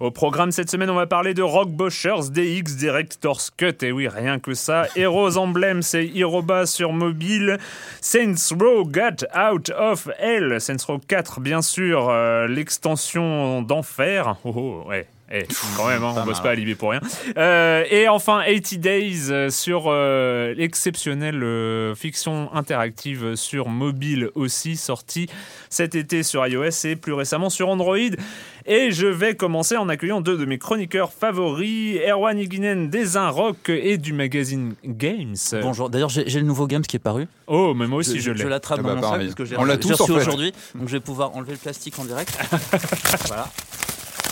Au programme cette semaine, on va parler de Rock Boshers DX Director's Cut. Et oui, rien que ça. Heroes Emblem, c'est Hiroba sur mobile. Saints Row Got Out of Hell. Saints Row 4, bien sûr. Euh, l'extension d'enfer. Oh, oh ouais. Eh, quand même, hein, on bosse pas à Libé pour rien. Euh, et enfin, 80 Days euh, sur euh, l'exceptionnelle euh, fiction interactive sur mobile aussi, sortie cet été sur iOS et plus récemment sur Android. Et je vais commencer en accueillant deux de mes chroniqueurs favoris, Erwan Higuinen des Rock et du magazine Games. Bonjour, d'ailleurs j'ai le nouveau Games qui est paru. Oh, mais moi aussi je, je l'ai. l'attrape Ah dans bah mon sac parce que j'ai reçu aujourd'hui. Donc je vais pouvoir enlever le plastique en direct. voilà.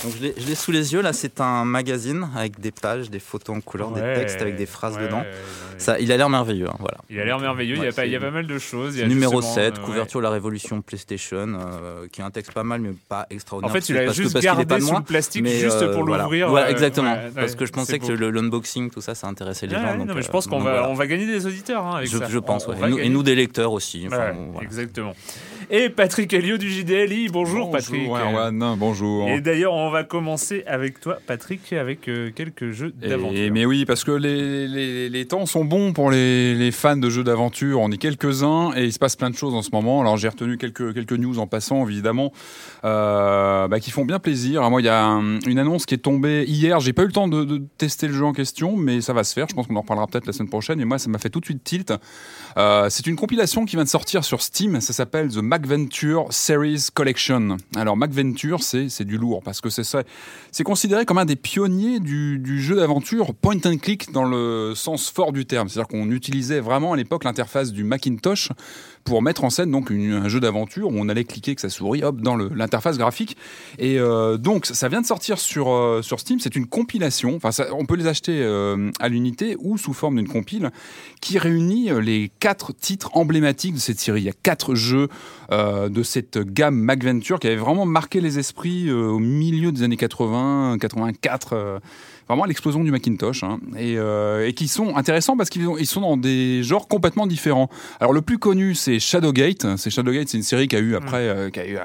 Donc je l'ai- sous les yeux, là c'est un magazine avec des pages, des photos en couleur, Ouais, des textes avec des phrases ouais, dedans. ouais. Ça, il a l'air merveilleux, hein, voilà. Il a l'air merveilleux, il, y a pas, il y a c'est- pas mal de choses. Il y a Numéro justement, 7, euh, couverture de la révolution PlayStation, euh, qui est un texte pas mal mais pas En extraordinaire. fait, il parce a que- juste parce est gardé pas de sous le plastique mais, juste euh, pour l'ouvrir. Voilà, euh, exactement. parce que je pensais que l'unboxing, tout ça, ça intéressait les gens. non, donc, mais je euh, pense qu'on va, voilà. on va gagner des auditeurs hein, avec Je, ça. je pense, et, nous, des lecteurs aussi. Exactement. Et Patrick Helio du JDLI. Bonjour, Patrick. Bonjour, Erwan, bonjour. Et d'ailleurs, on va commencer avec toi, Patrick, avec euh, quelques jeux d'aventure. mais oui, parce que les, les, les temps sont bons pour les, les fans de jeux d'aventure. On est quelques-uns et il se passe plein de choses en ce moment. Alors j'ai retenu quelques, quelques news en passant, évidemment, euh, bah, qui font bien plaisir. Alors, moi, il y a un- une annonce qui est tombée hier. J'ai pas eu le temps de, de tester le jeu en question, mais ça va se faire. Je pense qu'on en reparlera peut-être la semaine prochaine. Et moi, ça m'a fait tout de suite tilt. Euh, c'est une compilation qui vient de sortir sur Steam. Ça s'appelle The MacVenture Series Collection. Alors MacVenture, c'est du lourd parce que c'est. C'est considéré comme un des pionniers du, du jeu d'aventure point and click dans le sens fort du terme. C'est-à-dire qu'on utilisait vraiment à l'époque l'interface du Macintosh pour mettre en scène donc un jeu d'aventure où on allait cliquer avec sa souris hop dans l'interface graphique. Et euh, donc ça vient de sortir sur euh, sur Steam. C'est une compilation. Enfin, ça- on peut les acheter euh, à l'unité ou sous forme d'une compile qui réunit les quatre titres emblématiques de cette série. Il y a quatre jeux de cette gamme MacVenture qui avait vraiment marqué les esprits au milieu des années 80, 84. Vraiment à l'explosion du Macintosh hein. et, euh, et qui sont intéressants parce qu'ils ont- ils sont dans des genres complètement différents. Alors le plus connu c'est Shadowgate. C'est Shadowgate, c'est une série qui a eu après euh, qui a eu euh,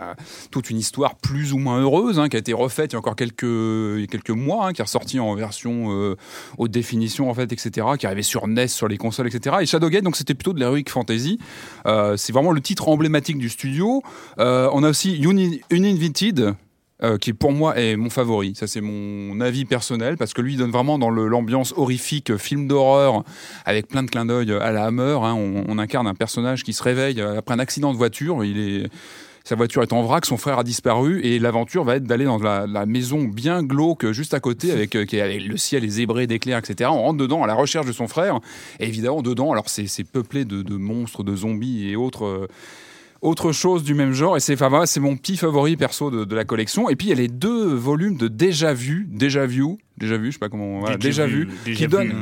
toute une histoire plus ou moins heureuse, hein, qui a été refaite il y a encore quelques il y a quelques mois, hein, qui est ressortie en version haute définition en fait, etc. Qui arrivait sur NES, sur les consoles, etc. Et Shadowgate, donc c'était plutôt de l'heroic fantasy. C'est vraiment le titre emblématique du studio. On a aussi Uni- Uninvited. Euh, qui pour moi est mon favori, ça c'est mon avis personnel, parce que lui il donne vraiment dans l'ambiance horrifique, euh, film d'horreur, avec plein de clins d'œil à la Hammer. hein. on, incarne un personnage qui se réveille euh, après un accident de voiture, il est, sa voiture est en vrac, son frère a disparu et l'aventure va être d'aller dans la, maison bien glauque juste à côté avec, qui le ciel est zébré d'éclairs, etc. On rentre dedans à la recherche de son frère et évidemment dedans, alors c'est peuplé de, monstres, de zombies et autres. Autre chose du même genre et c'est enfin, voilà, c'est mon petit favori perso de, de la collection et puis il y a les deux volumes de déjà vu déjà vu déjà vu je sais pas comment voilà, déjà, vu, qui vu.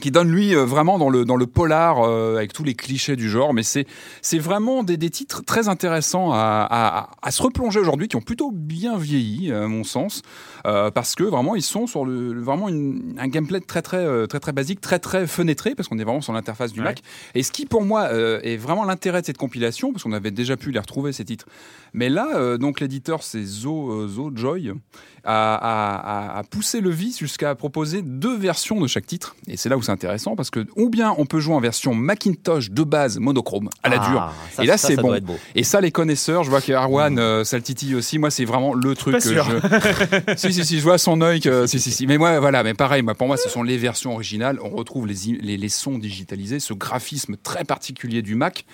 Qui donne lui euh, vraiment dans le dans le polar euh, avec tous les clichés du genre mais c'est c'est vraiment des, des titres très intéressants à, à, à se replonger aujourd'hui qui ont plutôt bien vieilli à mon sens euh, parce que vraiment ils sont sur le vraiment une- un gameplay très très euh, très très basique très très fenêtré parce qu'on est vraiment sur l'interface du Ouais. Mac et ce qui pour moi euh, est vraiment l'intérêt de cette compilation parce qu'on avait déjà pu les retrouver ces titres mais là euh, donc l'éditeur c'est Zo euh, Zo Joy a, a- a- a poussé le vice jusqu'à proposer deux versions de chaque titre. Et c'est là où c'est intéressant parce que, ou bien on peut jouer en version Macintosh de base monochrome à la Ah, dure. ça- Et là, c'est bon. beau. Et ça, les connaisseurs, je vois qu'Arwan, euh, ça le titille aussi. Moi, c'est vraiment le truc Pas que sûr. je. si, si, si, je vois son œil que. Si, si, si. Mais moi, voilà, mais pareil, moi, pour moi, ce sont les versions originales. On retrouve les, les, les sons digitalisés, ce graphisme très particulier du Mac,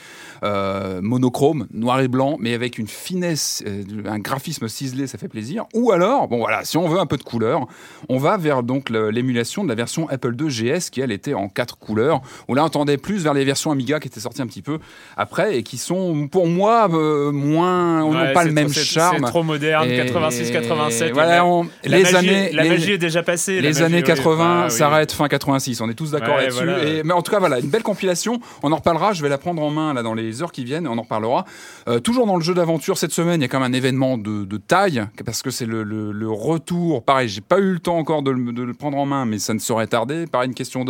euh, monochrome, noir et blanc, mais avec une finesse, euh, un graphisme ciselé, ça fait plaisir. Ou alors, bon voilà, si on veut un peu de couleur, on va vers donc l'émulation de la version Apple II GS qui elle était en quatre couleurs. Où là, on tendait plus vers les versions Amiga qui étaient sorties un petit peu après et qui sont pour moi euh, moins, on Ouais, n'a pas le même trop- charme. C'est trop moderne, Et- 86-87. Voilà, on- les magie, années, la les- magie est déjà passée. les années oui. 80 Ah, oui. s'arrêtent fin 86. On est tous d'accord Ouais, là-dessus. voilà. Mais en tout cas, voilà, une belle compilation. On en reparlera. Je vais la prendre en main là dans les heures qui viennent. et On en reparlera. Euh, toujours dans le jeu d'aventure cette semaine, il y a quand même un événement de, de taille parce que c'est le, le- le retour. Pareil, j'ai pas eu le temps encore de le, de le prendre en main, mais ça ne saurait tarder. Pareil, une question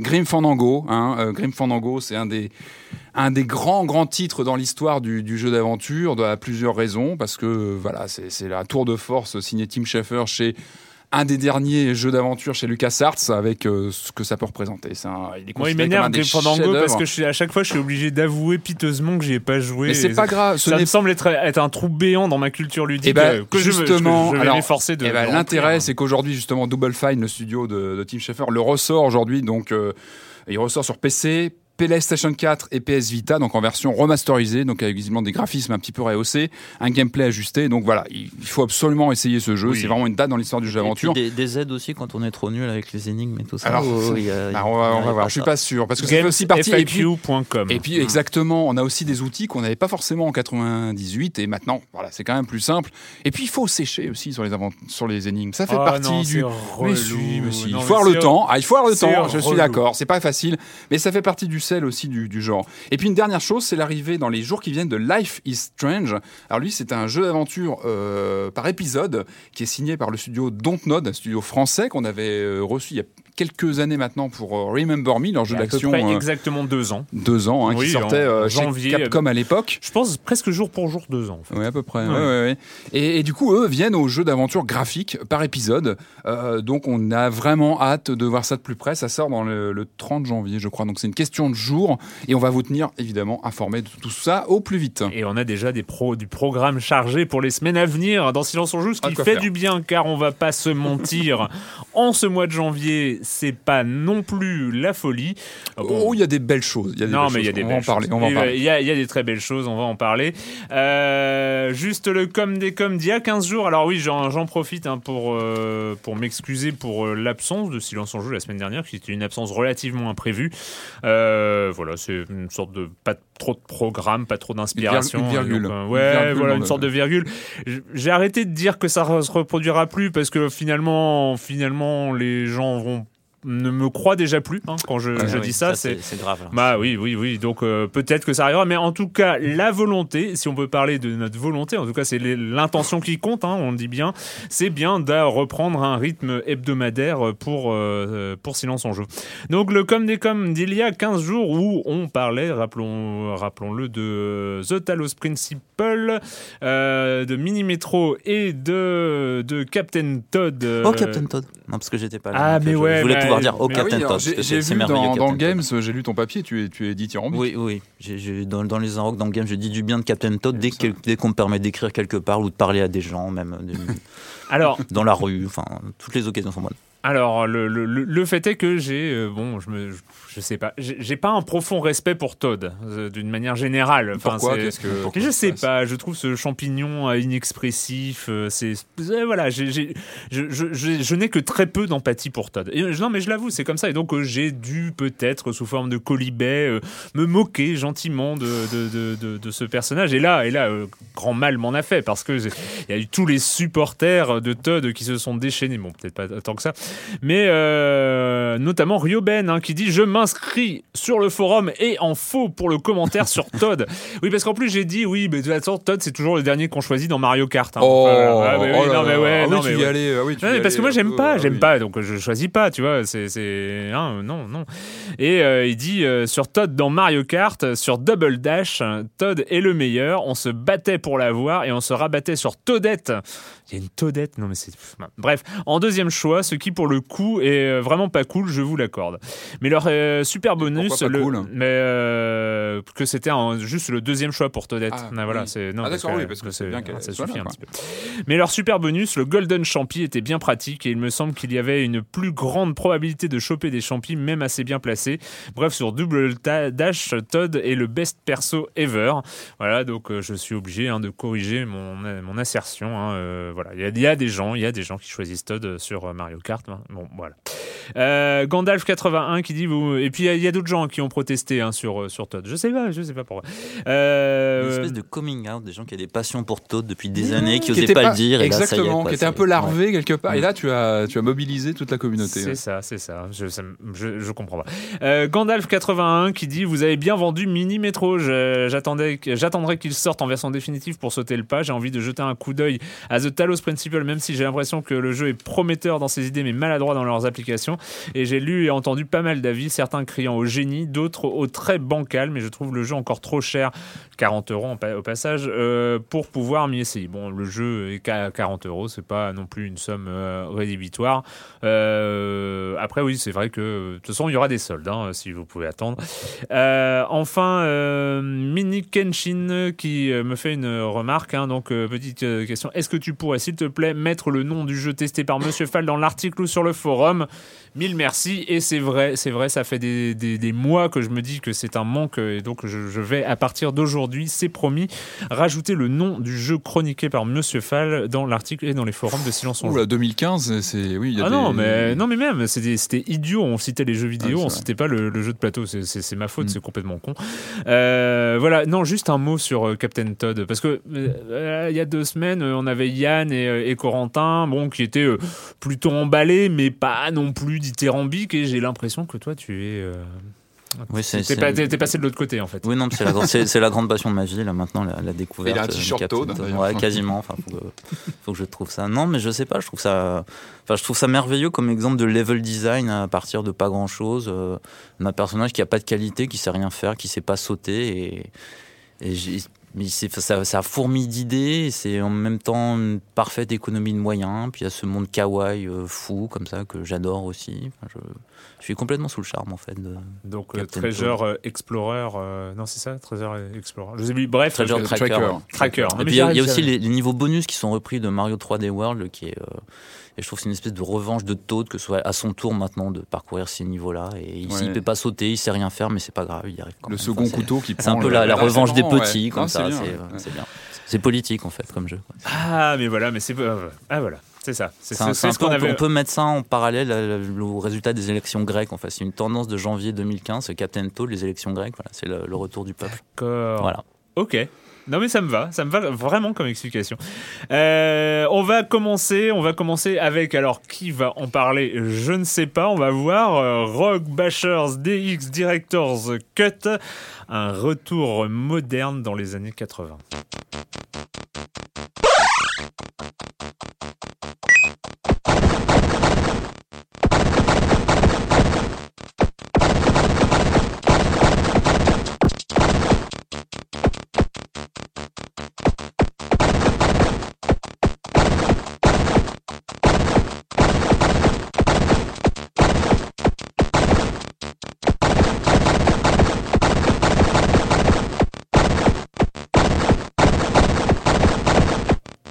Grim Fandango. Hein, euh, Grim Fandango, c'est un des grands grands titres dans l'histoire du, jeu d'aventure à plusieurs raisons parce que euh, voilà c'est la tour de force signé Tim Schafer chez un des derniers jeux d'aventure chez LucasArts avec euh, ce que ça peut représenter. C'est un- il est Moi, il m'énerve Fandango parce que je suis, à chaque fois, je suis obligé d'avouer piteusement que j'y ai pas joué. Mais c'est Et pas grave. Ce Ça me semble être, être un trou béant dans ma culture ludique Eh ben, euh, que je, justement, je vais alors, m'efforcer de. De L'intérêt, remplir. c'est qu'aujourd'hui, justement, Double Fine, le studio de, de Tim Schafer, le ressort aujourd'hui. Donc, euh, il ressort sur PC, PlayStation 4 et PS Vita, donc en version remasterisée, donc avec visiblement des graphismes un petit peu rehaussés, un gameplay ajusté. Donc voilà, il faut absolument essayer ce jeu. Oui. C'est vraiment une date dans l'histoire du jeu d'aventure. des, des aides aussi quand on est trop nul avec les énigmes et tout ça. Alors, Oh, il y a- Ah, on va, on va a voir. Je suis pas sûr parce que ça fait aussi partie. Et puis. Et puis exactement, on a aussi des outils qu'on n'avait pas forcément en 98 et maintenant, voilà, c'est quand même plus simple. Et puis il faut sécher aussi sur les sur les énigmes. Ça fait Oh partie non, du. c'est Mais si, mais si. Non, il faut avoir le c'est- temps. Ah, il faut avoir le c'est temps. Je suis d'accord. C'est pas facile, mais ça fait partie du sel aussi du, du genre. Et puis une dernière chose, c'est l'arrivée dans les jours qui viennent de Life is Strange. Alors lui, c'est un jeu d'aventure euh, par épisode qui est signé par le studio Dontnod, un studio français qu'on avait euh, reçu il y a quelques années maintenant pour euh, Remember Me, leur jeu d'action euh, exactement deux ans. deux ans, hein, Oui, qui sortait en euh, janvier, chez Capcom à l'époque. Je pense presque jour pour jour deux ans. en fait. Oui, à peu près. Ouais. ouais. Et, et du coup, eux viennent au jeu d'aventure graphique par épisode. Euh, donc, on a vraiment hâte de voir ça de plus près. Ça sort dans le, le 30 janvier, je crois. Donc, c'est une question de jour. Et on va vous tenir, évidemment, informés de tout ça au plus vite. Et on a déjà des pros, du programme chargé pour les semaines à venir dans Silence on joue, ce Ah, qui fait faire. du bien car on va pas se mentir. en ce mois de janvier, c'est pas non plus la folie. Ah bon, Oh, il y a des belles choses. Il y a des non, belles mais il y a des on belles choses. On va en parler. euh, Il y, a, il y a des très belles choses, on va en parler. Euh, juste le com des com d'il y a 15 jours. Alors oui, j'en profite hein, pour, euh, pour m'excuser pour l'absence de Silence en jeu la semaine dernière, qui était une absence relativement imprévue. Euh, voilà, c'est une sorte de pas trop de programme, pas trop d'inspiration. Une virgule. Donc, euh, Une ouais, virgule voilà, une sorte de virgule. J'ai arrêté de dire que ça se reproduira plus parce que finalement, finalement, les gens vont ne me croient déjà plus hein, quand je, Ouais, je Ah oui, dis ça. c'est c'est grave. là. bah oui, oui, oui. Donc euh, peut-être que ça arrivera, mais en tout cas, la volonté, si on peut parler de notre volonté, en tout cas c'est l'intention qui compte, hein, on le dit bien, c'est bien de reprendre un rythme hebdomadaire pour, euh, pour Silence en Jeu. Donc le com des com d'il y a 15 jours où on parlait, rappelons, rappelons-le, de The Talos Principle, euh, de Mini Metro et de, de Captain Todd. euh, Oh, Captain Todd. Non, parce que j'étais pas là. Ah, mais je- ouais, Je voulais pouvoir dire oui, Captain Todd. j'ai vu dans, dans. Games, j'ai lu ton papier, tu es, tu es dithyrambique. Oui, oui. J'ai- j'ai- dans, dans les Inrocks, dans le game, je dis du bien de Captain Todd dès qu'on me permet d'écrire quelque part ou de parler à des gens, même euh, Alors, dans la rue. Enfin, toutes les occasions sont bonnes. Alors, le, le, le, fait est que j'ai, euh, bon, je me, je sais pas, j'ai pas un profond respect pour Todd euh, d'une manière générale. Enfin, pourquoi Qu'est-ce que Je sais pas. Je trouve ce champignon inexpressif. c'est voilà, j'ai, je, je, je n'ai que très peu d'empathie pour Todd. Et, non, mais je l'avoue, c'est comme ça. Et donc, j'ai dû peut-être sous forme de colibet me moquer gentiment de de, de, de, ce personnage. Et là, et là, grand mal m'en a fait parce que il y a eu tous les supporters de Todd qui se sont déchaînés. Bon, peut-être pas tant que ça, mais euh, notamment Ryoben hein, qui dit je m'inscris sur le forum et en faux pour le commentaire sur Todd. Oui, parce qu'en plus j'ai dit oui, mais de toute façon Todd c'est toujours le dernier qu'on choisit dans Mario Kart. Hein. Oh, ah, oui, non mais ouais, non, mais oui, parce que moi j'aime pas, j'aime pas, donc je choisis pas, tu vois. C'est hein, non non. Et euh, il dit euh, sur Todd dans Mario Kart, sur Double Dash, Todd est le meilleur. On se battait pour l'avoir et on se rabattait sur Toadette il y a une Toadette. Non, mais c'est. Bref, en deuxième choix, ce qui pour le coup est euh, vraiment pas cool, je vous l'accorde. Mais leur euh, super bonus, le, mais euh, que c'était juste le deuxième choix pour Toadette. Ah, voilà, c'est non, ah, d'accord, oui, parce que c'est bien ça suffit un petit peu. Mais leur super bonus, le Golden Champi, était bien pratique et il me semble qu'il y avait une plus grande probabilité de choper des champis, même assez bien placés. Bref, sur double dash, Todd est le best perso ever. Voilà, donc je suis obligé hein, de corriger mon, mon assertion. Hein, voilà, il y, a des gens, il y a des gens qui choisissent Todd euh, sur euh, Mario Kart. Hein. Bon, voilà. Euh, Gandalf 81 qui dit vous et puis il y a, d'autres gens qui ont protesté hein, sur sur Todd. Je sais pas, je sais pas pourquoi. Une espèce de coming out des gens qui ont des passions pour Todd depuis des années, qui n'osaient pas, le dire. Exactement, qui étaient un peu larvés quelque part. Et là, tu as tu as mobilisé toute la communauté. C'est ça, c'est ça. Je, je, je, comprends pas. Gandalf 81 qui dit vous avez bien vendu Mini Metro. J'attendais j'attendrai qu'il sorte en version définitive pour sauter le pas. J'ai envie de jeter un coup d'œil à The Talos Principle, même si j'ai l'impression que le jeu est prometteur dans ses idées mais maladroit dans leurs applications. Et j'ai lu et entendu pas mal d'avis, certains criant au génie, d'autres au très bancal, mais je trouve le jeu encore trop cher, 40 euros au passage, euh, pour pouvoir m'y essayer. Bon, le jeu est qu'à 40 euros, c'est pas non plus une somme euh, rédhibitoire. Euh, après, oui, c'est vrai que de toute façon, il y aura des soldes, hein, si vous pouvez attendre. enfin, Mini Kenshin qui me fait une remarque, hein, donc petite question, est-ce que tu pourrais s'il te plaît, mettre le nom du jeu testé par Monsieur Fall dans l'article ou sur le forum. Mille merci. Et c'est vrai, c'est vrai, ça fait des, des, mois que je me dis que c'est un manque. Et donc, je, vais, à partir d'aujourd'hui, c'est promis, rajouter le nom du jeu chroniqué par Monsieur Fall dans l'article et dans les forums de Silence on Oula, 2015, c'est. Oui, y a ah non, mais, non, mais même, c'était idiot. On citait les jeux vidéo, ah on citait pas le, jeu de plateau. C'est ma faute, mm. c'est complètement con. Euh, voilà, non, juste un mot sur euh, Captain Todd. Parce que euh, il y a deux semaines, on avait Yann et, et Corentin, bon, qui étaient plutôt emballés, mais pas non plus dithyrambique et j'ai l'impression que toi tu es euh... Oui, c'est, t'es, passé de l'autre côté en fait. Oui, non, c'est la, c'est, la grande passion de ma vie là maintenant, la, découverte. Il a un t-shirt. Ouais, quasiment. Enfin, faut, faut, que je trouve ça. Non, mais je sais pas. Je trouve ça. Enfin, je trouve ça merveilleux comme exemple de level design à partir de pas grand chose. Euh, un personnage qui a pas de qualité, qui sait rien faire, qui sait pas sauter et. et mais ça, ça fourmi d'idées, c'est en même temps une parfaite économie de moyens, puis il y a ce monde kawaii euh, fou, comme ça, que j'adore aussi. je, je, suis complètement sous le charme, en fait. De Donc, euh, Treasure euh, Explorer, non, c'est ça Treasure Explorer. Je plus, bref, Treasure Tracker. Tracker. Et puis, il y, a aussi les, les, niveaux bonus qui sont repris de Mario 3D World, qui est et je trouve que c'est une espèce de revanche de Toad, que ce soit à son tour maintenant de parcourir ces niveaux-là. Et ici, il ne peut pas sauter, il sait rien faire, mais c'est pas grave, il y arrive quand Le second couteau qui C'est un peu la, revanche des petits, comme ça. C'est bien. C'est politique, en fait, comme jeu. Ah, mais voilà, mais c'est. Ah, voilà. C'est ça. C'est ce qu'on avait. On peut mettre ça en parallèle au résultat des élections grecques. En fait, c'est une tendance de janvier 2015. Captain Toad, les élections grecques, voilà, c'est le, le, retour du peuple. D'accord. Voilà. Ok. Non mais ça me va, ça me va vraiment comme explication. Euh, on va commencer, on va commencer avec alors qui va en parler, je ne sais pas. On va voir euh, Rock Bashers DX Directors Cut, un retour moderne dans les années 80.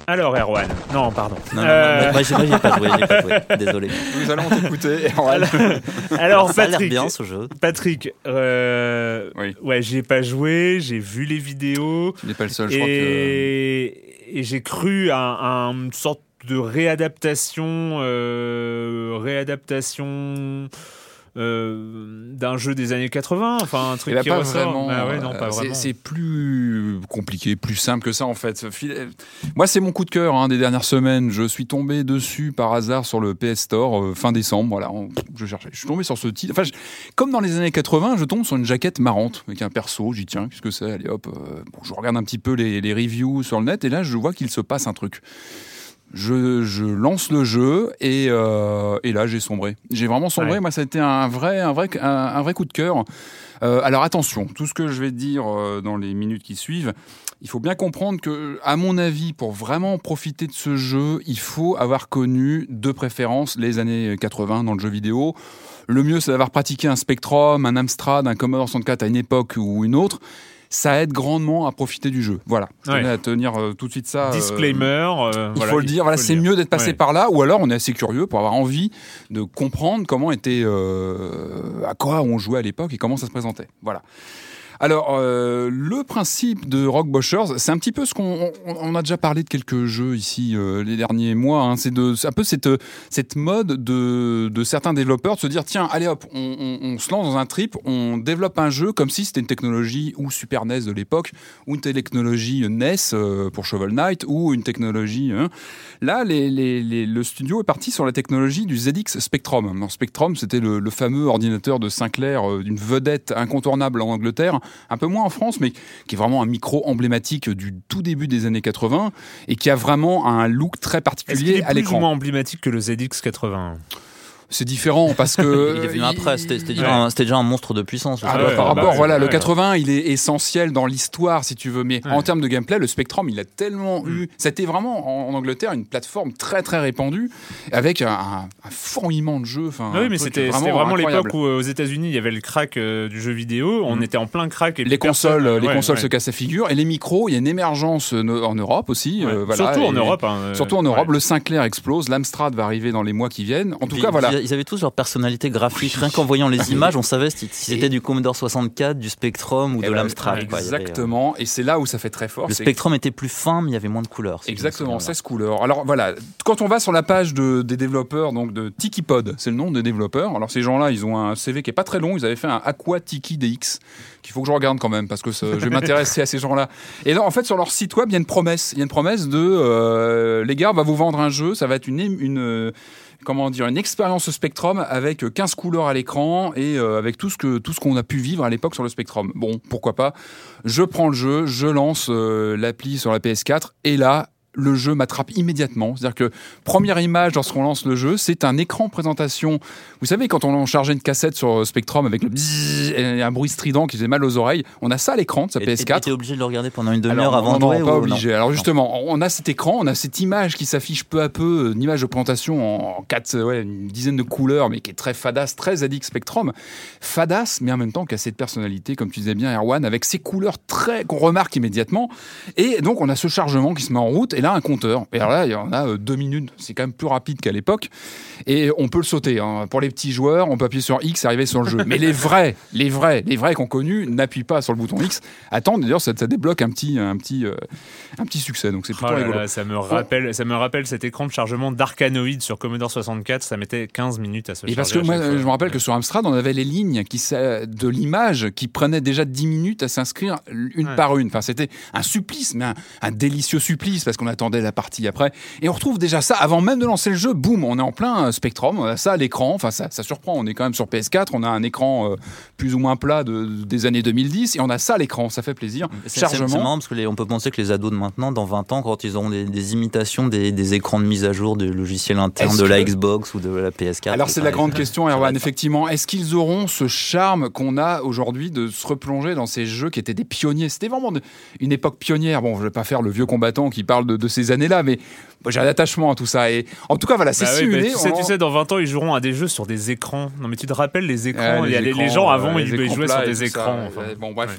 Alors, Erwan. Non, pardon. Non, non, Euh, non, moi, j'ai moi, pas joué, pas joué. Désolé. Nous allons t'écouter. Erwan. Alors, ça a l'air Patrick. bien ce jeu. Patrick, euh, Oui. ouais, j'ai pas joué, j'ai vu les vidéos Tu n'es pas le seul, je crois que. et, et j'ai cru à, à une sorte de réadaptation, euh, réadaptation euh, d'un jeu des années 80, enfin un truc Eh ben, qui pas ressort. vraiment. Ah ouais, non, pas Euh, c'est- vraiment. C'est plus compliqué, plus simple que ça en fait. Fil- Moi, c'est mon coup de cœur hein, des dernières semaines. Je suis tombé dessus par hasard sur le PS Store euh, fin décembre. Voilà, on- je cherchais. Je suis tombé sur ce titre. Enfin, je- comme dans les années 80, je tombe sur une jaquette marrante avec un perso. J'y tiens, qu'est-ce que c'est? Allez hop. euh, bon, je regarde un petit peu les, les reviews sur le net et là, je vois qu'il se passe un truc. Je, je lance le jeu et, euh, et là j'ai sombré. J'ai vraiment sombré. Ouais. Moi, ça a été un vrai, un vrai, un, un vrai coup de cœur. Euh, alors attention, tout ce que je vais dire euh, dans les minutes qui suivent, il faut bien comprendre que, à mon avis, pour vraiment profiter de ce jeu, il faut avoir connu de préférence les années 80 dans le jeu vidéo. Le mieux, c'est d'avoir pratiqué un Spectrum, un Amstrad, un Commodore 64 à une époque ou une autre. Ça aide grandement à profiter du jeu. Voilà. Je Ouais. tenais à tenir euh, tout de suite ça. euh, Disclaimer. euh, il voilà, faut le dire, voilà, c'est mieux d'être passé Ouais. par là, ou alors on est assez curieux pour avoir envie de comprendre comment était, euh, à quoi on jouait à l'époque et comment ça se présentait. Voilà. Alors, euh, le principe de Rock Boshers, c'est un petit peu ce qu'on on, on a déjà parlé de quelques jeux ici euh, les derniers mois. hein. c'est un peu cette, cette mode de, de certains développeurs de se dire tiens, allez hop, on, on- on se lance dans un trip, on développe un jeu comme si c'était une technologie ou Super NES de l'époque, ou une technologie NES euh, pour Shovel Knight, ou une technologie. hein. Là, les- les- les- le studio est parti sur la technologie du ZX Spectrum. Alors, Spectrum, c'était le, le fameux ordinateur de Sinclair, euh, d'une vedette incontournable en Angleterre, un peu moins en France, mais qui est vraiment un micro emblématique du tout début des années 80 et qui a vraiment un look très particulier est à plus ou l'écran. moins emblématique que le ZX80 C'est différent parce que Il est venu après, c'était Ouais. déjà, un- monstre de puissance. Ah ouais, par bah rapport, ouais, voilà, le ouais. 80, il est essentiel dans l'histoire, si tu veux, mais Ouais. en termes de gameplay, le Spectrum, il a tellement Mm. eu. C'était vraiment en, en Angleterre une plateforme très très répandue, avec un, un, un fourmillement de jeux. Enfin, Ah oui, mais c'était vraiment incroyable. l'époque où euh, aux États-Unis il y avait le crack euh, du jeu vidéo. On Mhm. était en plein crack. Et Les personne- consoles, les ouais, consoles ouais. se cassent la figure, et les micros, il y a une émergence euh, en Europe aussi. Ouais. euh, voilà, Surtout en Europe. hein, euh, Surtout en Europe, le Sinclair explose, l'Amstrad va arriver dans les mois qui viennent. En tout cas, voilà. Ils avaient tous leur personnalité graphique. Rien qu'en voyant les images, on savait si c'était du Commodore 64, du Spectrum ou Eh de ben, l'Amstrad. quoi. Exactement, et c'est là où ça fait très fort. Le Spectrum était plus fin, mais il y avait moins de couleurs. Exactement, souviens 16 couleurs. Alors voilà, quand on va sur la page de, des développeurs, donc de TikiPod, c'est le nom des développeurs. Alors ces gens-là, ils ont un CV qui est pas très long. Ils avaient fait un Aqua Tiki DX qu'il faut que je regarde quand même parce que ça- je vais m'intéresser à ces gens-là. Et là, en fait, sur leur site web, il y a une promesse. Il y a une promesse de euh, les gars, on va vous vendre un jeu. Ça va être une, une comment dire une expérience Spectrum avec 15 couleurs à l'écran et euh, avec tout ce que tout ce qu'on a pu vivre à l'époque sur le Spectrum. Bon, pourquoi pas Je prends le jeu, je lance euh, l'appli sur la PS4 et là le jeu m'attrape immédiatement. C'est-à-dire que première image lorsqu'on lance le jeu, c'est un écran présentation. Vous savez, quand on chargeait une cassette sur Spectrum avec le bzzz et un bruit strident qui faisait mal aux oreilles, on a ça à l'écran de sa Et- et- PS4. et T'es obligé de le regarder pendant une demi-heure avant de jouer pas ou- obligé. non Alors justement, on a cet écran, on a cette image qui s'affiche peu à peu, euh, une image de présentation en quatre, ouais, une dizaine de couleurs, mais qui est très fadasse, très ZX Spectrum. Fadasse, mais en même temps qui a cette personnalité, comme tu disais bien, Erwan, avec ces couleurs très qu'on remarque immédiatement. Et donc on a ce chargement qui se met en route, et un compteur. Et alors là, il y en a euh, deux minutes. C'est quand même plus rapide qu'à l'époque. Et on peut le sauter. hein. Pour les petits joueurs, on peut appuyer sur X arriver sur le jeu. Mais les vrais, les vrais, les vrais qu'on connu n'appuient pas sur le bouton X. Attends, d'ailleurs, ça, ça débloque un petit, un petit, euh, un petit succès. Donc c'est Oh plutôt là rigolo. là, ça me rappelle, ça me rappelle cet écran de chargement d'Arcanoid sur Commodore 64. Ça mettait 15 minutes à se Et charger. parce que moi, fois. je me rappelle que sur Amstrad, on avait les lignes qui, de l'image qui prenaient déjà 10 minutes à s'inscrire une Ouais. par une. Enfin, c'était un supplice, mais un, un délicieux supplice parce qu'on attendait la partie après. Et on retrouve déjà ça avant même de lancer le jeu. Boum, on est en plein euh, Spectrum. On a ça à l'écran. Enfin, ça, ça surprend. On est quand même sur PS4. On a un écran euh, plus ou moins plat de, des années 2010 et on a ça à l'écran. Ça fait plaisir. C'est- c'est- Chargement. marrant parce que les- on peut penser que les ados de maintenant, dans 20 ans, quand ils auront des, des imitations des, des écrans de mise à jour de logiciels internes de la que- Xbox ou de la PS4. Alors c'est la grande question, Erwan. Effectivement, est-ce qu'ils auront ce charme qu'on a aujourd'hui de se replonger dans ces jeux qui étaient des pionniers? C'était vraiment une époque pionnière. Bon, je vais pas faire le vieux combattant qui parle de de ces années-là, mais j'ai un attachement à tout ça. Et en tout cas, voilà, c'est Bah oui, bah, tu, sais, on- tu sais, dans 20 ans, ils joueront à des jeux sur des écrans. Non, mais tu te rappelles les écrans Ouais, les, les écrans, gens avant, euh, ils, jouaient sur des ça. écrans. Enfin. bon, bref. Ouais.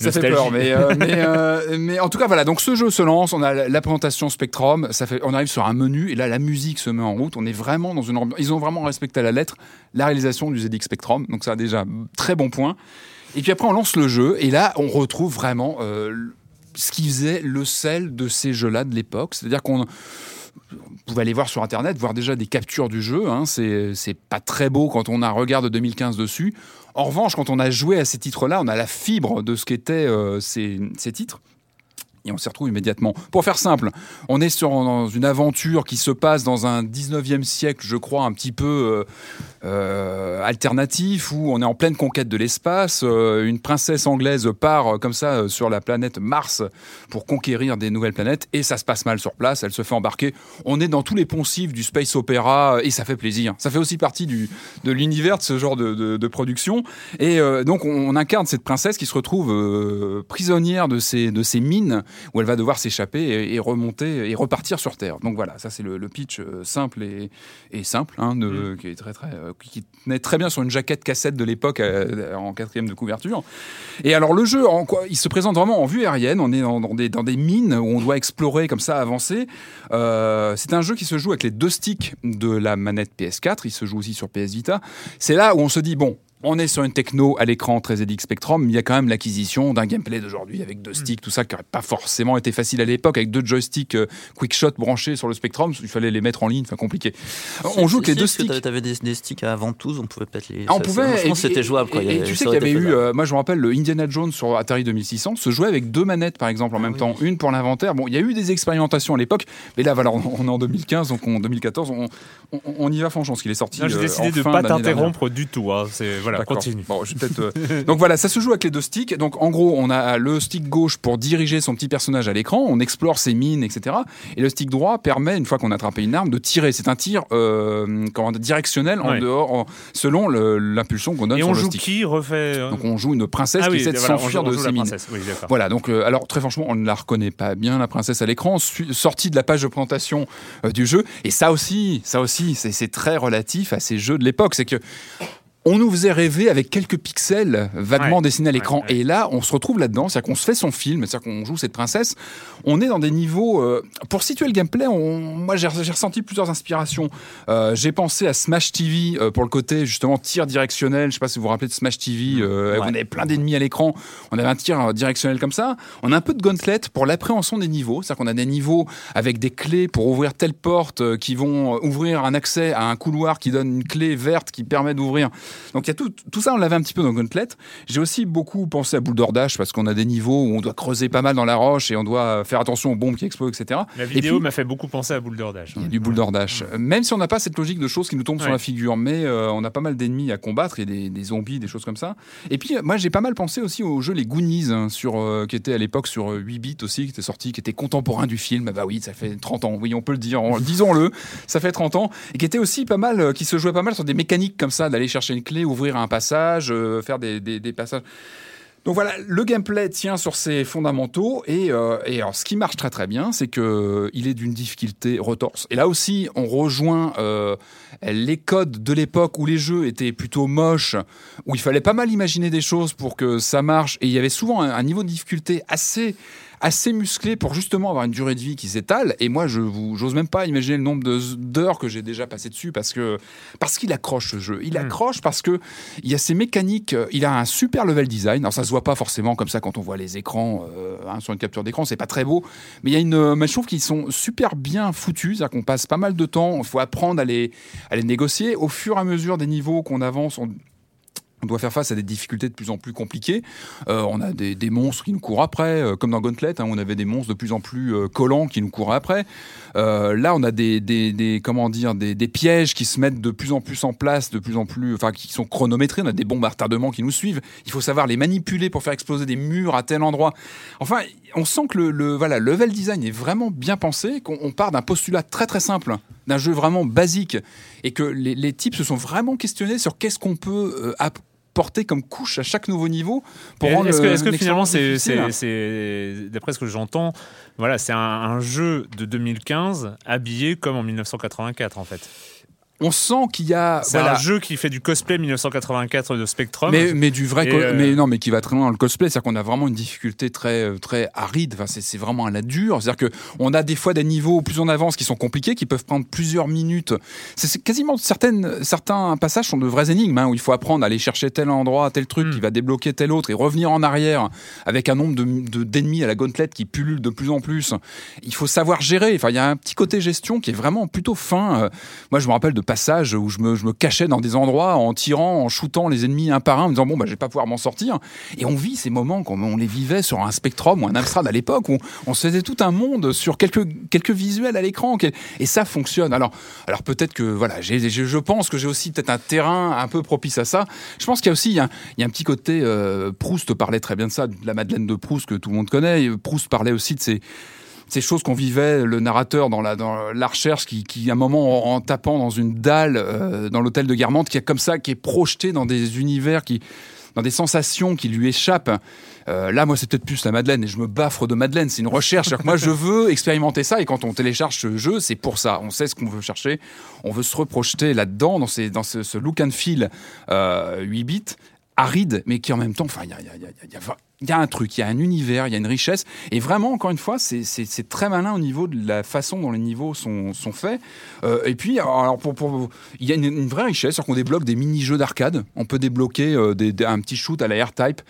Ça fait peur, mais, euh, mais, euh, mais en tout cas, voilà. Donc ce jeu se lance, on a la présentation Spectrum, ça fait, on arrive sur un menu et là la musique se met en route. On est vraiment dans une ambiance. Ils ont vraiment respecté à la lettre la réalisation du ZX Spectrum, donc ça a déjà très bon point. Et puis après, on lance le jeu et là, on retrouve vraiment euh, ce qui faisait le sel de ces jeux-là de l'époque, c'est-à-dire qu'on pouvez aller voir sur internet, voir déjà des captures du jeu. Hein, c'est pas très beau quand on a un regard de 2015 dessus. En revanche, quand on a joué à ces titres-là, on a la fibre de ce qu'étaient euh, ces, ces titres. Et on s'y retrouve immédiatement. Pour faire simple, on est sur dans une aventure qui se passe dans un 19e siècle, je crois, un petit peu euh, euh, alternatif, où on est en pleine conquête de l'espace. Euh, une princesse anglaise part euh, comme ça sur la planète Mars pour conquérir des nouvelles planètes, et ça se passe mal sur place, elle se fait embarquer. On est dans tous les poncifs du space opéra, et ça fait plaisir. Ça fait aussi partie du, de l'univers de ce genre de, de- de production. Et donc, on, on incarne cette princesse qui se retrouve prisonnière de ces, de ces mines où elle va devoir s'échapper et, et remonter et repartir sur Terre. Donc voilà, ça c'est le, le pitch simple et, et simple, hein, de, qui est très très, qui qui tenait très bien sur une jaquette cassette de l'époque euh, en quatrième de couverture. Et alors le jeu, en quoi, il se présente vraiment en vue aérienne. On est dans, dans des, dans des mines où on doit explorer comme ça, avancer. Euh, c'est un jeu qui se joue avec les deux sticks de la manette PS4. Il se joue aussi sur PS Vita. C'est là où on se dit bon. On est sur une techno à l'écran très ZX Spectrum, mais il y a quand même l'acquisition d'un gameplay d'aujourd'hui avec deux sticks, tout ça qui n'aurait pas forcément été facile à l'époque, avec deux joysticks euh, quick-shot branchés sur le Spectrum, il fallait les mettre en ligne, enfin compliqué. on joue avec les deux sticks. Tu avais des, des sticks à ventouses, on pouvait peut-être les. Ah, on ça- pouvait. Que c'était jouable. quoi. Et, et tu sais qu'il y avait eu, euh, moi je me rappelle, le Indiana Jones sur Atari 2600 se jouait avec deux manettes par exemple en Ah même temps, une pour l'inventaire. Bon, il y a eu des expérimentations à l'époque, mais là voilà, on, on est en 2015, donc en 2014, on, on, on y va franchement, parce qu'il est sorti. J'ai euh, décidé en de fin pas t'interrompre du tout. hein. C'est voilà, Continue. Bon, je euh, Donc voilà, ça se joue avec les deux sticks. Donc en gros, on a le stick gauche pour diriger son petit personnage à l'écran, on explore ses mines, etc. Et le stick droit permet, une fois qu'on a attrapé une arme, de tirer. C'est un tir euh, directionnel en Ouais. dehors, en- selon le- l'impulsion qu'on donne Et sur on le joue qui refait euh, Donc on joue une princesse Ah qui oui, essaie de voilà, s'enfuir de ses mines. Oui. Voilà, donc alors très franchement, on ne la reconnaît pas bien la princesse à l'écran, sortie de la page de présentation du jeu. Et ça aussi, ça aussi, c'est c'est très relatif à ces jeux de l'époque, c'est que on nous faisait rêver avec quelques pixels vaguement Ouais, dessinés à l'écran. ouais, ouais. Et là, on se retrouve là-dedans, c'est-à-dire qu'on se fait son film, c'est-à-dire qu'on joue cette princesse. On est dans des niveaux. euh, pour situer le gameplay, on- moi j'ai ressenti plusieurs inspirations. Euh, j'ai pensé à Smash TV euh, pour le côté justement tir directionnel. Je sais pas si vous vous rappelez de Smash TV. euh. On avait plein d'ennemis à l'écran. On avait un tir euh, directionnel comme ça. On a un peu de gauntlet pour l'appréhension des niveaux. C'est-à-dire qu'on a des niveaux avec des clés pour ouvrir telle porte euh, qui vont ouvrir un accès à un couloir qui donne une clé verte qui permet d'ouvrir. Donc il y a tout, tout ça, on l'avait un petit peu dans Gauntlet. J'ai aussi beaucoup pensé à Boule d'Ordage parce qu'on a des niveaux où on doit creuser pas mal dans la roche et on doit faire attention aux bombes qui explosent, etc. La Et vidéo m'a fait beaucoup penser à Boule a du boule d'ordache. Même si on n'a pas cette logique de choses qui nous tombent sur Ouais. la figure, mais euh, on a pas mal d'ennemis à combattre, il y a des, des zombies, des choses comme ça. Et puis, euh, moi, j'ai pas mal pensé aussi au jeu Les Goonies, hein, sur, euh, qui était à l'époque sur euh, 8 bits aussi, qui était sorti, qui était contemporain du film. Ah bah oui, ça fait 30 ans, oui, on peut le dire, on- disons-le, ça fait 30 ans. Et qui était aussi pas mal, euh, qui se jouait pas mal sur des mécaniques comme ça, d'aller chercher une clé, ouvrir un passage, euh, faire des, passages. Donc voilà, le gameplay tient sur ses fondamentaux et, euh, et alors ce qui marche très très bien, c'est que euh, il est d'une difficulté retorse. Et là aussi, on rejoint euh, les codes de l'époque où les jeux étaient plutôt moches, où il fallait pas mal imaginer des choses pour que ça marche. Et il y avait souvent un niveau de difficulté assez assez musclé pour justement avoir une durée de vie qui s'étale. Et moi, je vous, j'ose même pas imaginer le nombre de- d'heures que j'ai déjà passé dessus parce que parce qu'il accroche ce jeu. Il accroche parce que il y a ces mécaniques. euh, Il a un super level design. Alors ça se voit pas forcément comme ça quand on voit les écrans euh, hein, sur une capture d'écran. C'est pas très beau, mais il y a une. euh, Mais je trouve qu'ils sont super bien foutus. C'est-à-dire qu'on passe pas mal de temps. Il faut apprendre à les à les négocier au fur et à mesure des niveaux qu'on avance. On, on doit faire face à des difficultés de plus en plus compliquées. Euh, on a des, monstres qui nous courent après, euh, comme dans Gauntlet, hein, on avait des monstres de plus en plus euh, collants qui nous courent après. Là, on a des, des, comment dire, des, pièges qui se mettent de plus en plus en place, de plus en plus, enfin, qui sont chronométrés. On a des bombes à retardement qui nous suivent. Il faut savoir les manipuler pour faire exploser des murs à tel endroit. Enfin, on sent que le, le level design est vraiment bien pensé, qu'on on part d'un postulat très très simple, d'un jeu vraiment basique, et que les, types se sont vraiment questionnés sur qu'est-ce qu'on peut porter comme couche à chaque nouveau niveau pour rendre Est-ce que, le- est-ce que finalement, c'est, d'après ce que j'entends, voilà, c'est un, un jeu de 2015 habillé comme en 1984 en fait. On sent qu'il y a C'est voilà, un jeu qui fait du cosplay 1984 de Spectrum. Mais, mais du vrai, euh, mais non, mais qui va très loin dans le cosplay, c'est-à-dire qu'on a vraiment une difficulté très euh, très aride. Enfin, c'est c'est vraiment à la dure. C'est-à-dire que on a des fois des niveaux plus en avance qui sont compliqués, qui peuvent prendre plusieurs minutes. C'est quasiment certaines certains passages sont de vraies énigmes hein, où il faut apprendre à aller chercher tel endroit, tel truc Hmm. qui va débloquer tel autre et revenir en arrière avec un nombre de de- d'ennemis à la gauntlet qui pullule de plus en plus. Il faut savoir gérer. Enfin, il y a un petit côté gestion qui est vraiment plutôt fin. Euh, Moi, je me rappelle de où je me, cachais dans des endroits en tirant, en shootant les ennemis un par un, en me disant bon, bah, je vais pas pouvoir m'en sortir. Et on vit ces moments comme on les vivait sur un Spectrum ou un Amstrad à l'époque où on se faisait tout un monde sur quelques, quelques visuels à l'écran. Et ça fonctionne. Alors, alors peut-être que voilà, je pense que j'ai aussi peut-être un terrain un peu propice à ça. Je pense qu'il y a aussi il y a, un petit côté euh, Proust parlait très bien de ça, de la Madeleine de Proust que tout le monde connaît. Proust parlait aussi de ces ces choses qu'on vivait, le narrateur dans la, dans la recherche, qui, qui à un moment, en, en tapant dans une dalle euh, dans l'hôtel de Guermantes, qui est comme ça, qui est projeté dans des univers, qui, dans des sensations qui lui échappent. Euh, là, moi, c'est peut-être plus la Madeleine, et je me baffre de Madeleine. C'est une recherche. Que moi, je veux expérimenter ça, et quand on télécharge ce jeu, c'est pour ça. On sait ce qu'on veut chercher. On veut se reprojeter là-dedans, dans, ces, dans ce, ce look and feel euh, 8 bits, aride, mais qui en même temps, enfin, il y a, y a- y a- y a- il y a un truc, il y a un univers, il y a une richesse. Et vraiment, encore une fois, c'est- c'est c'est très malin au niveau de la façon dont les niveaux sont, faits. Euh, et puis, alors, pour, il y a une, vraie richesse, c'est-à-dire qu'on débloque des mini-jeux d'arcade. On peut débloquer euh, des- un petit shoot à la R-Type.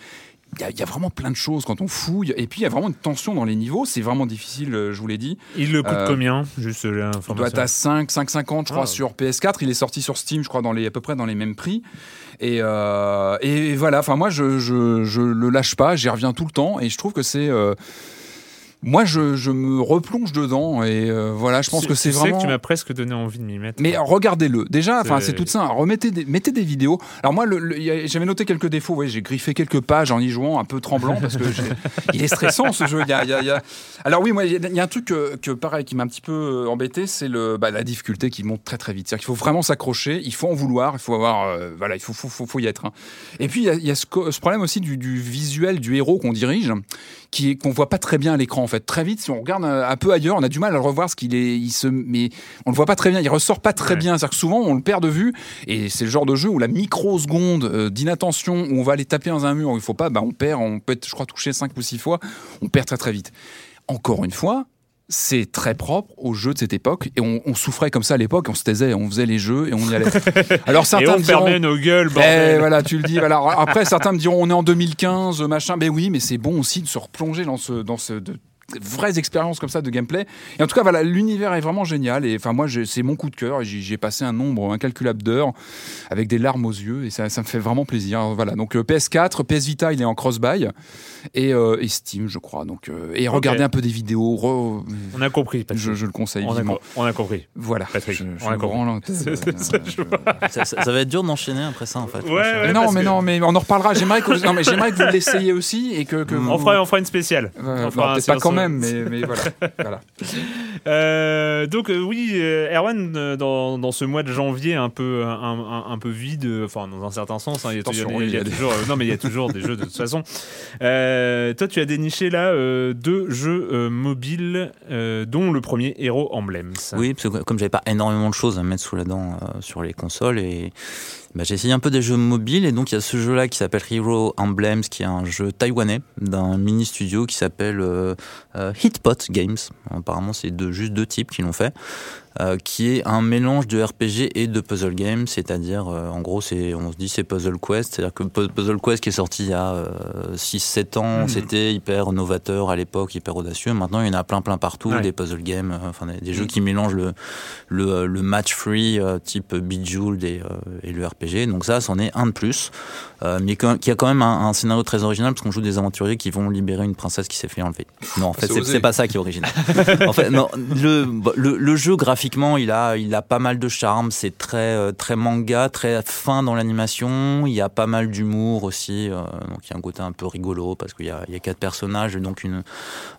Il y, a, y a vraiment plein de choses quand on fouille. Et puis, il y a vraiment une tension dans les niveaux. C'est vraiment difficile, euh, je vous l'ai dit. Il le coûte Euh, combien Juste Il doit l'information. être à 5, 5,50 je crois Ah. sur PS4. Il est sorti sur Steam, je crois, dans les, à peu près dans les mêmes prix. Et, euh, et voilà, enfin moi je, je, je le lâche pas, j'y reviens tout le temps et je trouve que c'est... euh, moi je, je me replonge dedans et euh, voilà, je pense que c'est tu sais vraiment... que tu m'as presque donné envie de m'y mettre. Mais regardez-le. Déjà, enfin, C'est- tout ça. Remettez des, mettez des vidéos. Alors moi, j'avais noté quelques défauts. Ouais, j'ai griffé quelques pages en y jouant, un peu tremblant parce que il est stressant ce jeu. Il y a- il y a- il y a- Alors oui, moi, il y, a- il y a un truc que, que, pareil qui m'a un petit peu euh, embêté, c'est le bah, la difficulté qui monte très très vite. C'est-à-dire qu'il faut vraiment s'accrocher. Il faut en vouloir. Il faut avoir, euh, voilà, il faut, faut, faut, faut y être. hein. Et puis il y a, ce, problème aussi du, du visuel du héros qu'on dirige, qui qu'on voit pas très bien à l'écran fait. Très vite, si on regarde un, un peu ailleurs, on a du mal à le revoir ce qu'il est. Il se, mais on le voit pas très bien. Il ressort pas très Ouais. bien. C'est-à-dire que souvent on le perd de vue. Et c'est le genre de jeu où la microseconde euh, d'inattention où on va aller taper dans un mur où il faut pas, bah on perd. On peut être, je crois, touché cinq ou six fois. On perd très très vite. Encore une fois. C'est très propre aux jeux de cette époque et on, on souffrait comme ça à l'époque, on se taisait, on faisait les jeux et on y allait. Alors Et certains on me diront, fermait nos gueules, eh, bordel. voilà, tu le dis. Alors, Après, certains me diront, on est en 2015, machin. Ben oui, mais c'est bon aussi de se replonger dans ce, dans ce, de vraies expériences comme ça de gameplay. Et en tout cas, voilà, l'univers est vraiment génial. Et enfin, moi, c'est mon coup de cœur. J'ai passé un nombre incalculable d'heures avec des larmes aux yeux. Et ça, ça me fait vraiment plaisir. Voilà. Donc, euh, PS4, PS Vita, il est en cross-buy. Et, euh, et Steam, je crois. Donc, euh, et regardez un peu des vidéos. re- On a compris, Patrick. je, je le conseille on, a, on a compris. Voilà. Patrick, Je- je on a compris. ça, va être dur d'enchaîner après ça en fait. Ouais, ouais. Mais non, mais que- non, mais on en reparlera. J'aimerais que, non, mais j'aimerais que vous l'essayiez aussi et que, que vous- On fera, on fera une spéciale. Euh, On fera non, un pas quand même, mais, mais voilà. voilà. Euh, donc euh, oui, euh, Erwan, dans, dans ce mois de janvier un peu un, un- un peu vide, enfin dans un certain sens, hein, il y a, toujours, non mais il y a toujours des jeux de toute façon. Euh, toi, tu as déniché là euh, deux jeux euh, mobiles, euh, dont le premier Hero Emblems. Oui, parce que comme j'avais pas énormément de choses à mettre sous la dent euh, sur les consoles, et bah, j'ai essayé un peu des jeux mobiles, et donc il y a ce jeu-là qui s'appelle Hero Emblems, qui est un jeu taïwanais d'un mini studio qui s'appelle euh, euh, Hitpot Games. Apparemment, c'est deux, juste deux types qui l'ont fait. Euh, qui est un mélange de RPG et de puzzle game, c'est-à-dire euh, en gros c'est on se dit c'est Puzzle Quest, c'est-à-dire que Pu- Puzzle Quest qui est sorti il y a 6-7 ans, Mhm. c'était hyper novateur à l'époque, hyper audacieux. Maintenant il y en a plein plein partout, Ouais. des puzzle games, euh, enfin des, des jeux qui mélangent le le, euh, le match free euh, type Bejeweled et, euh, et le RPG. Donc ça, c'en est un de plus, euh, mais qui a quand même un, un scénario très original parce qu'on joue des aventuriers qui vont libérer une princesse qui s'est fait enlever. Non, en fait, C'est pas ça qui est original. en fait, non, le, le, le jeu graphiquement, il a, il a pas mal de charme. C'est très, euh, très manga, très fin dans l'animation. Il y a pas mal d'humour aussi. euh, donc il y a un côté un peu rigolo parce qu'il y a, il y a quatre personnages, donc une,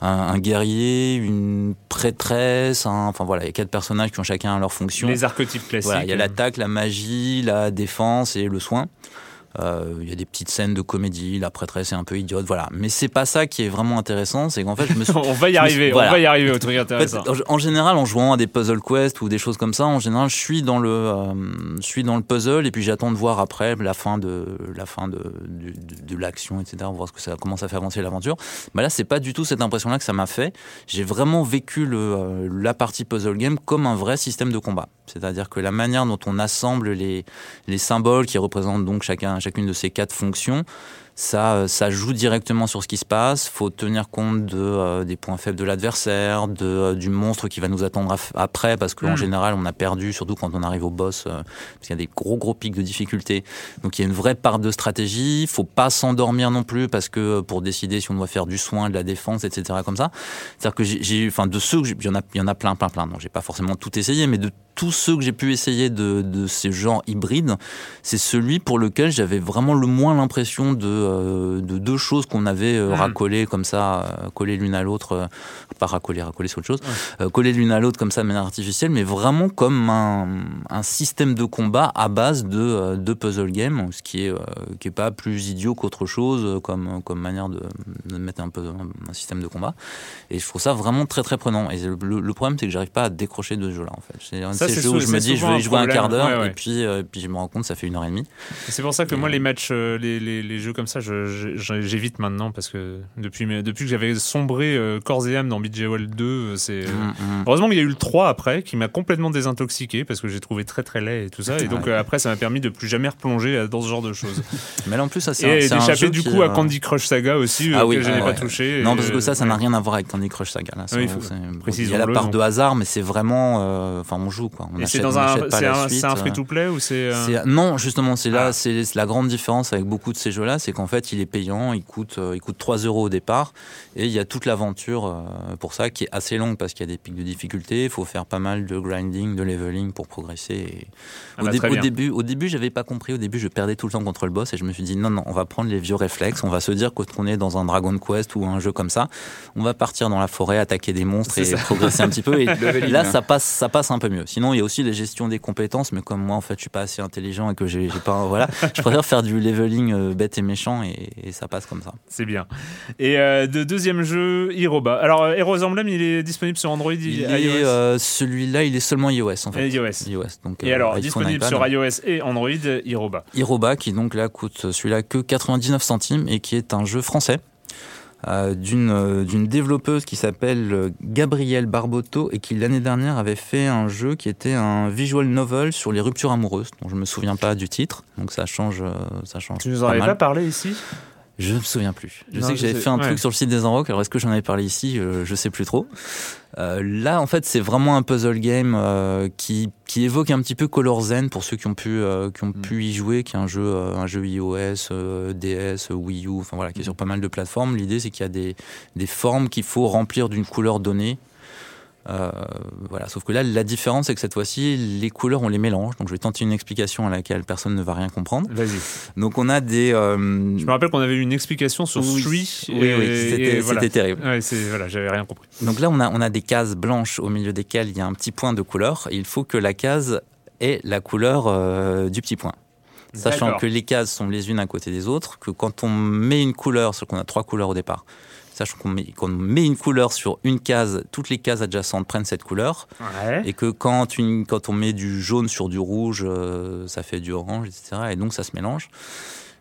un, un guerrier, une prêtresse. un- enfin voilà, il y a quatre personnages qui ont chacun leur fonction. Les archétypes classiques. Voilà, il y a l'attaque, la magie, la défense et le soin. Euh, Il y a des petites scènes de comédie, la prêtresse est un peu idiote, voilà. Mais c'est pas ça qui est vraiment intéressant, c'est qu'en fait, je me suis, on va y arriver, voilà. on va y arriver au truc En fait, intéressant. en- général, en jouant à des puzzle quest ou des choses comme ça, en général, je suis dans le, euh, je suis dans le puzzle et puis j'attends de voir après la fin de la fin de, de, de- de l'action, etc. Voir ce que ça comment ça fait avancer l'aventure. Bah là, c'est pas du tout cette impression-là que ça m'a fait. J'ai vraiment vécu le, euh, la partie puzzle game comme un vrai système de combat. C'est-à-dire que la manière dont on assemble les, les symboles qui représentent donc chacun, chacune de ces quatre fonctions, ça, euh, ça joue directement sur ce qui se passe. faut tenir compte de, euh, des points faibles de l'adversaire, de, euh, du monstre qui va nous attendre après, parce qu'en Mm. général, on a perdu, surtout quand on arrive au boss, euh, parce qu'il y a des gros, gros pics de difficulté. Donc il y a une vraie part de stratégie. faut pas s'endormir non plus, parce que pour décider si on doit faire du soin, de la défense, etc., comme ça. C'est-à-dire que j'ai- j'ai, enfin, de ceux que il y en a, y en a plein, plein, plein. Donc j'ai pas forcément tout essayé, mais de tous ceux que j'ai pu essayer de, de ces genres hybrides, c'est celui pour lequel j'avais vraiment le moins l'impression de, euh, de deux choses qu'on avait euh, Mm. racolées comme ça, euh, collées l'une à l'autre, euh, pas racolées, racolées c'est autre chose, euh, collées l'une à l'autre comme ça de manière artificielle, mais vraiment comme un, un système de combat à base de, de puzzle game, ce qui est, euh, qui est pas plus idiot qu'autre chose comme, comme manière de, de mettre un peu un, système de combat. Et je trouve ça vraiment très très prenant. Et le, le- le problème, c'est que j'arrive pas à décrocher de ce jeu-là en fait. Ça, ces jeux où je me dis je vais y jouer un quart d'heure Ouais, ouais. et puis euh, puis je me rends compte ça fait une heure et demie. C'est pour ça que Et, moi, euh, les matchs, euh, les, les, jeux comme ça, j'évite maintenant parce que depuis, depuis que j'avais sombré euh, corps et âme dans Jewel 2, euh, c'est. Mm, mm. Heureusement qu'il y a eu le 3 après, qui m'a complètement désintoxiqué parce que j'ai trouvé très très laid et tout ça. Et donc Ouais. après, ça m'a permis de plus jamais replonger dans ce genre de choses. Mais là en plus ça c'est un- Et d'échapper du coup à Candy Crush Saga aussi, Ah oui, que je n'ai ouais, pas touché. Non, parce que ça, ça n'a rien à voir avec Candy Crush Saga. Là, il y a la part de hasard, mais c'est vraiment, enfin, on joue quoi. On Et c'est dans un, c'est euh, free-to-play ou c'est un- c'est- Non, justement, c'est là, Ah. c'est la grande différence avec beaucoup de ces jeux-là, c'est qu'en fait, il est payant, il coûte, euh, il coûte 3 euros au départ, et il y a toute l'aventure euh, pour ça qui est assez longue parce qu'il y a des pics de difficulté, il faut faire pas mal de grinding, de leveling pour progresser. et- Ah au, bah, dé- au début, au début, j'avais pas compris. Au début, je perdais tout le temps contre le boss, et je me suis dit non, non, on va prendre les vieux réflexes, on va se dire qu'on est dans un Dragon Quest ou un jeu comme ça, on va partir dans la forêt, attaquer des monstres et ça. progresser un petit peu. Et là, hein. ça passe, ça passe un peu mieux. Sinon, il y a aussi les gestions des compétences, mais comme moi, en fait, je suis pas assez intelligent et que j'ai pas, voilà, je préfère faire du leveling euh, bête et méchant et, et ça passe comme ça. C'est bien. Et euh, de deuxième jeu, Hiroba. Alors, euh, Heroes Emblem, il est disponible sur Android, Il euh, celui-là, il est seulement iOS en fait. et iOS. iOS. Donc, Et alors, disponible iPad. sur iOS et Android, Hiroba. Hiroba, qui donc là coûte celui-là que 99 centimes et qui est un jeu français d'une euh, d'une développeuse qui s'appelle euh, Gabrielle Barbotto et qui l'année dernière avait fait un jeu qui était un visual novel sur les ruptures amoureuses. dont je me souviens pas du titre, donc ça change, euh, ça change. Tu nous en avais mal. pas parlé ici? Je me souviens plus. Je Non, sais que je j'avais fait un ouais. truc sur le site des Enrocs. Alors est-ce que j'en avais parlé ici? Euh, Je sais plus trop. Euh, là, en fait, c'est vraiment un puzzle game euh, qui, qui évoque un petit peu Color Zen pour ceux qui ont pu euh, qui ont Mm. pu y jouer, qui est un jeu un jeu iOS, DS, Wii U, enfin voilà, qui est sur pas mal de plateformes. L'idée, c'est qu'il y a des des formes qu'il faut remplir d'une couleur donnée. Euh, voilà, sauf que là, la différence, c'est que cette fois-ci, les couleurs, on les mélange. Donc, je vais tenter une explication à laquelle personne ne va rien comprendre. Vas-y. Donc, on a des. euh, Je me rappelle qu'on avait eu une explication sur Oui. Oui, et- oui, c'était voilà. terrible. Ouais, c'est voilà, j'avais rien compris. Donc là, on a, on a des cases blanches au milieu desquelles il y a un petit point de couleur. Et il faut que la case ait la couleur euh, du petit point. Sachant que les cases sont les unes à côté des autres, que quand on met une couleur, parce qu'on a trois couleurs au départ, sachant qu'on met, met une couleur sur une case, toutes les cases adjacentes prennent cette couleur, Ouais. et que quand, une, quand on met du jaune sur du rouge, euh, ça fait du orange, etc. Et donc ça se mélange.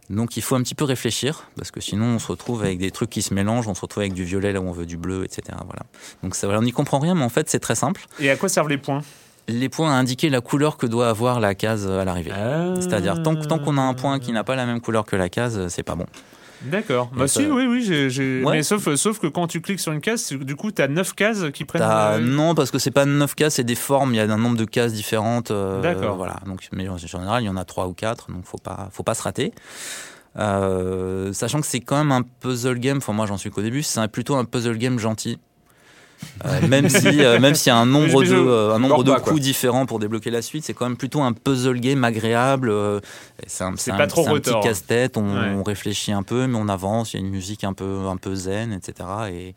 Donc il faut un petit peu réfléchir, parce que sinon on se retrouve avec des trucs qui se mélangent, on se retrouve avec du violet là où on veut du bleu, etc. Voilà. Donc ça, on n'y comprend rien, mais en fait c'est très simple. Et à quoi servent les points? Les points à indiquer la couleur que doit avoir la case à l'arrivée. Ah. C'est-à-dire tant, tant qu'on a un point qui n'a pas la même couleur que la case, c'est pas bon. D'accord. Bah si, oui, oui. j'ai- Ouais. Mais sauf, sauf que quand tu cliques sur une case, du coup, tu as 9 cases qui prennent. T'as- euh, Non, parce que c'est pas 9 cases, c'est des formes. Il y a un nombre de cases différentes. euh, D'accord. Voilà. Donc, mais en général, il y en a 3 ou 4, donc faut pas, faut pas se rater. Euh, sachant que c'est quand même un puzzle game. Enfin, moi, j'en suis qu'au début. C'est plutôt un puzzle game gentil. Euh, même si, euh, même s'il y a un nombre de, euh, un nombre de coups différents pour débloquer la suite, c'est quand même plutôt un puzzle game agréable. c'est un, petit casse-tête. On, Ouais. on réfléchit un peu, mais on avance. Il y a une musique un peu, un peu zen, etc. Et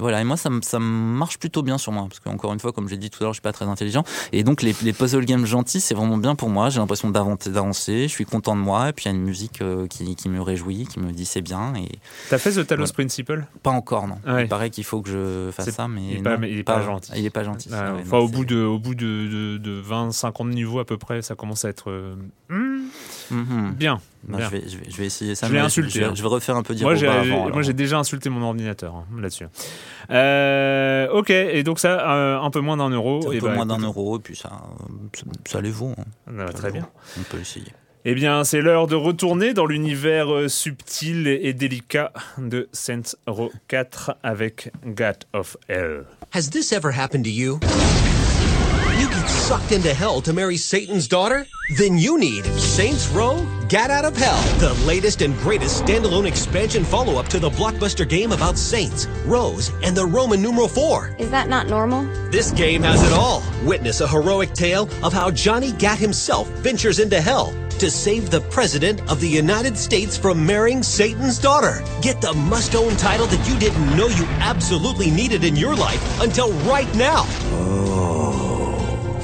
voilà. Et moi, ça, me- ça marche plutôt bien sur moi, parce qu'encore une fois, comme j'ai dit tout à l'heure, je suis pas très intelligent. Et donc, les, les puzzle games gentils, c'est vraiment bien pour moi. J'ai l'impression d'avancer. Je suis content de moi. Et puis, il y a une musique euh, qui, qui me réjouit, qui me dit c'est bien. Et T'as fait The Talos. Principle? Pas encore, non. Ouais. Il paraît qu'il faut que je fasse ça, mais il non, pas- mais il est pas gentil. Il est pas gentil. Ah, ouais, Enfin, non, au bout, de, au bout de, de, de 20-50 niveaux à peu près, ça commence à être euh, hmm, Mhm. bien. Bah, je, vais, je, vais, je vais essayer ça. Je l'ai insulté, Je, hein. je vais refaire un peu alors. moi, j'ai déjà insulté mon ordinateur hein, là-dessus. Euh, ok, et donc ça, euh, un peu moins d'un euro. Un et peu bah, moins d'un euro, et puis ça, ça, ça les vaut. hein. ah bah, Ça très les bien. vaut. On peut essayer. Eh bien, c'est l'heure de retourner dans l'univers euh, subtil et, et délicat de Saints Row 4 avec God of Hell. Has this ever happened to you? Sucked into hell to marry Satan's daughter? Then you need Saints Row Get Out of Hell, the latest and greatest standalone expansion follow up to the blockbuster game about saints, Rose, and the Roman numeral 4. Is that not normal? This game has it all. Witness a heroic tale of how Johnny Gat himself ventures into hell to save the President of the United States from marrying Satan's daughter. Get the must own title that you didn't know you absolutely needed in your life until right now.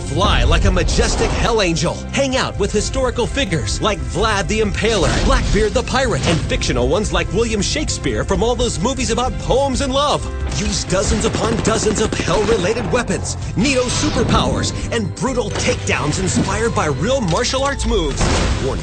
Fly like a majestic hell angel. Hang out with historical figures like Vlad the Impaler, Blackbeard the Pirate, and fictional ones like William Shakespeare from all those movies about poems and love. Use dozens upon dozens of hell-related weapons, Neo superpowers, and brutal takedowns inspired by real martial arts moves.